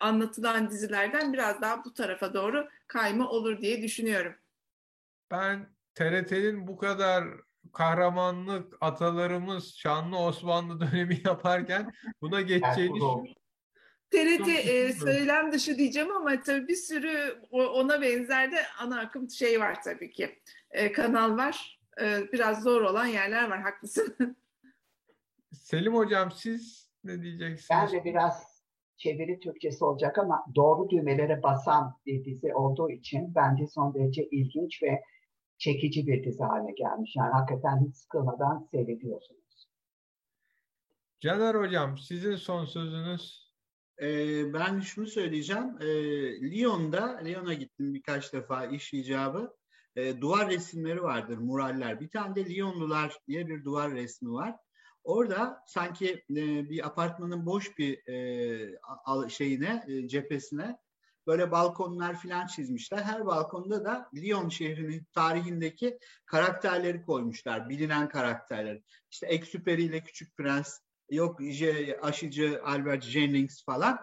anlatılan dizilerden biraz daha bu tarafa doğru kayma olur diye düşünüyorum. Ben TRT'nin bu kadar kahramanlık atalarımız şanlı Osmanlı dönemi [laughs] yaparken buna geçeceğini. TRT e, söylem dışı diyeceğim ama tabii bir sürü ona benzer de ana akım şey var tabii ki. E, kanal var. E, biraz zor olan yerler var. Haklısın. [laughs] Selim Hocam siz ne diyeceksiniz? Ben de biraz çeviri Türkçesi olacak ama doğru düğmelere basan bir dizi olduğu için bence son derece ilginç ve çekici bir dizi haline gelmiş. Yani hakikaten hiç sıkılmadan seyrediyorsunuz. Caner Hocam sizin son sözünüz. Ee, ben şunu söyleyeceğim. Ee, Lyon'da, Lyon'a gittim birkaç defa iş icabı. Ee, duvar resimleri vardır, muraller. Bir tane de Lyonlular diye bir duvar resmi var. Orada sanki e, bir apartmanın boş bir e, al- şeyine, e, cephesine böyle balkonlar falan çizmişler. Her balkonda da Lyon şehrinin tarihindeki karakterleri koymuşlar, bilinen karakterler. İşte Exupéry ile Küçük Prens, yok aşıcı Albert Jennings falan.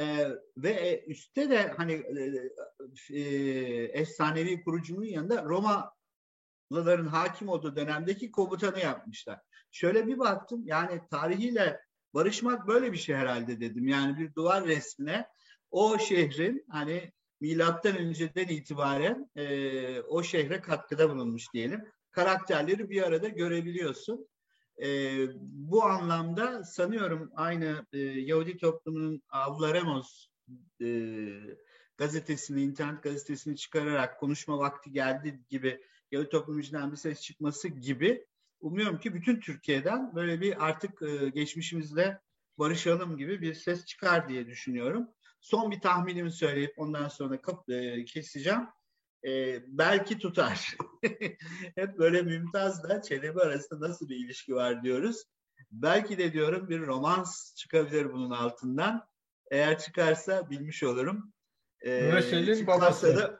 Ee, ve e, üstte de hani e, e, efsanevi kurucunun yanında Romalıların hakim olduğu dönemdeki komutanı yapmışlar. Şöyle bir baktım yani tarihiyle barışmak böyle bir şey herhalde dedim. Yani bir duvar resmine o şehrin hani milattan önceden itibaren e, o şehre katkıda bulunmuş diyelim. Karakterleri bir arada görebiliyorsun. E, bu anlamda sanıyorum aynı e, Yahudi toplumunun Avlaremos e, gazetesini, internet gazetesini çıkararak konuşma vakti geldi gibi Yahudi toplumu bir ses çıkması gibi umuyorum ki bütün Türkiye'den böyle bir artık e, geçmişimizle barışalım gibi bir ses çıkar diye düşünüyorum. Son bir tahminimi söyleyip ondan sonra kap, e, keseceğim. E, belki tutar. [laughs] Hep böyle Mümtaz'la Çelebi arasında nasıl bir ilişki var diyoruz. Belki de diyorum bir romans çıkabilir bunun altından. Eğer çıkarsa bilmiş olurum. E, çıkmazsa babası. da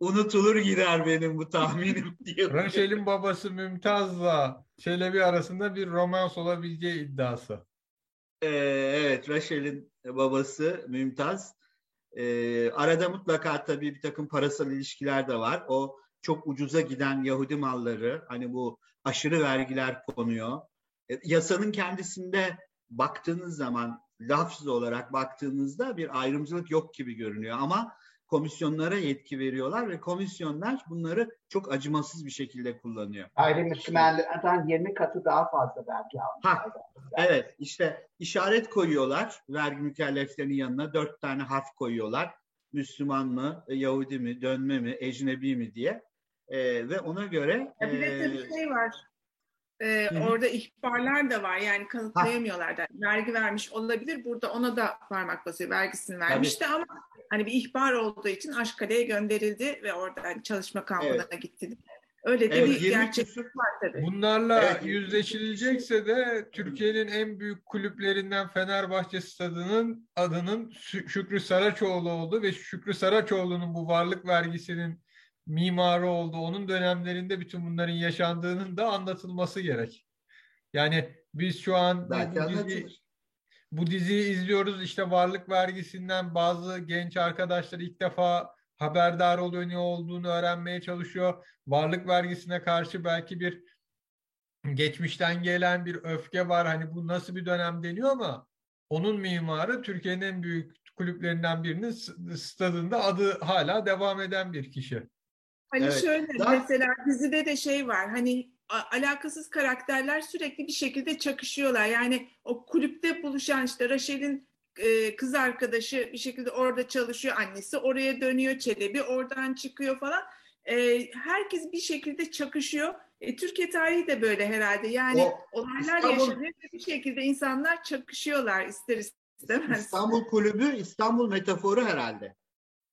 unutulur gider benim bu tahminim [laughs] diye. Rachel'in babası Mümtaz'la Çelebi arasında bir romans olabileceği iddiası. Ee, evet, Rachel'in babası Mümtaz. Ee, arada mutlaka tabii bir takım parasal ilişkiler de var. O çok ucuza giden Yahudi malları, hani bu aşırı vergiler konuyor. E, yasanın kendisinde baktığınız zaman, lafız olarak baktığınızda bir ayrımcılık yok gibi görünüyor. Ama komisyonlara yetki veriyorlar ve komisyonlar bunları çok acımasız bir şekilde kullanıyor. Gayrimüslimlerden 20 katı daha fazla vergi Ha, almışlar. Evet işte işaret koyuyorlar vergi mükelleflerinin yanına dört tane harf koyuyorlar. Müslüman mı, Yahudi mi, dönme mi, ecnebi mi diye. Ee, ve ona göre Ya bir de e, tabii şey var. Ee, Hı hı. orada ihbarlar da var. Yani kanıtlayamıyorlar da. Vergi vermiş olabilir. Burada ona da parmak basıyor. Vergisini vermişti ama hani bir ihbar olduğu için Aşkale'ye gönderildi ve orada hani çalışma kampına gitti. Öyle de evet, bir 20 gerçek küsur var tabii. Bunlarla Evet. yüzleşilecekse de Türkiye'nin en büyük kulüplerinden Fenerbahçe Stadı'nın adının Şü- Şükrü Saraçoğlu oldu ve Şükrü Saraçoğlu'nun bu varlık vergisinin mimarı oldu. Onun dönemlerinde bütün bunların yaşandığının da anlatılması gerek. Yani biz şu an belki bu dizi, bu diziyi izliyoruz işte varlık vergisinden bazı genç arkadaşlar ilk defa haberdar oluyor ne olduğunu öğrenmeye çalışıyor. Varlık vergisine karşı belki bir geçmişten gelen bir öfke var. Hani bu nasıl bir dönem deniyor ama onun mimarı Türkiye'nin en büyük kulüplerinden birinin stadında adı hala devam eden bir kişi. Hani Evet. şöyle Daha- mesela dizide de şey var. Hani alakasız karakterler sürekli bir şekilde çakışıyorlar. Yani o kulüpte buluşan işte Rachel'in e, kız arkadaşı bir şekilde orada çalışıyor, annesi oraya dönüyor, Çelebi oradan çıkıyor falan. E, herkes bir şekilde çakışıyor. E, Türkiye tarihi de böyle herhalde. Yani O olaylar İstanbul- yaşanıyor ve bir şekilde insanlar çakışıyorlar ister istemez. İstanbul Kulübü İstanbul metaforu herhalde.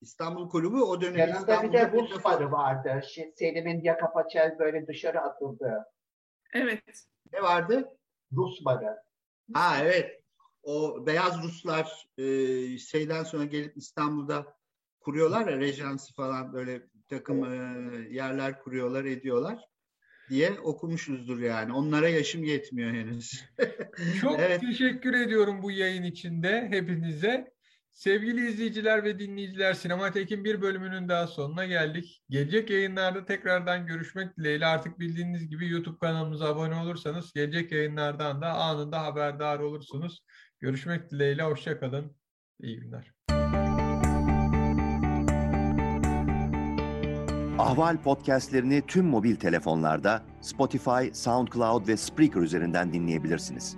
İstanbul Kulübü o dönem Yanında bir İstanbul'da de Rus barı vardı. Şi- Selim'in yaka paçel böyle dışarı atıldığı Evet. Ne vardı? Rus barı. Ha evet. O beyaz Ruslar e, şeyden sonra gelip İstanbul'da kuruyorlar ya rejansı falan böyle bir takım e, yerler kuruyorlar ediyorlar diye okumuşuzdur yani. Onlara yaşım yetmiyor henüz. [laughs] Çok Evet. teşekkür ediyorum bu yayın içinde hepinize. Sevgili izleyiciler ve dinleyiciler Sinematek'in bir bölümünün daha sonuna geldik. Gelecek yayınlarda tekrardan görüşmek dileğiyle artık bildiğiniz gibi YouTube kanalımıza abone olursanız gelecek yayınlardan da anında haberdar olursunuz. Görüşmek dileğiyle hoşça kalın. İyi günler. Ahval podcastlerini tüm mobil telefonlarda Spotify, SoundCloud ve Spreaker üzerinden dinleyebilirsiniz.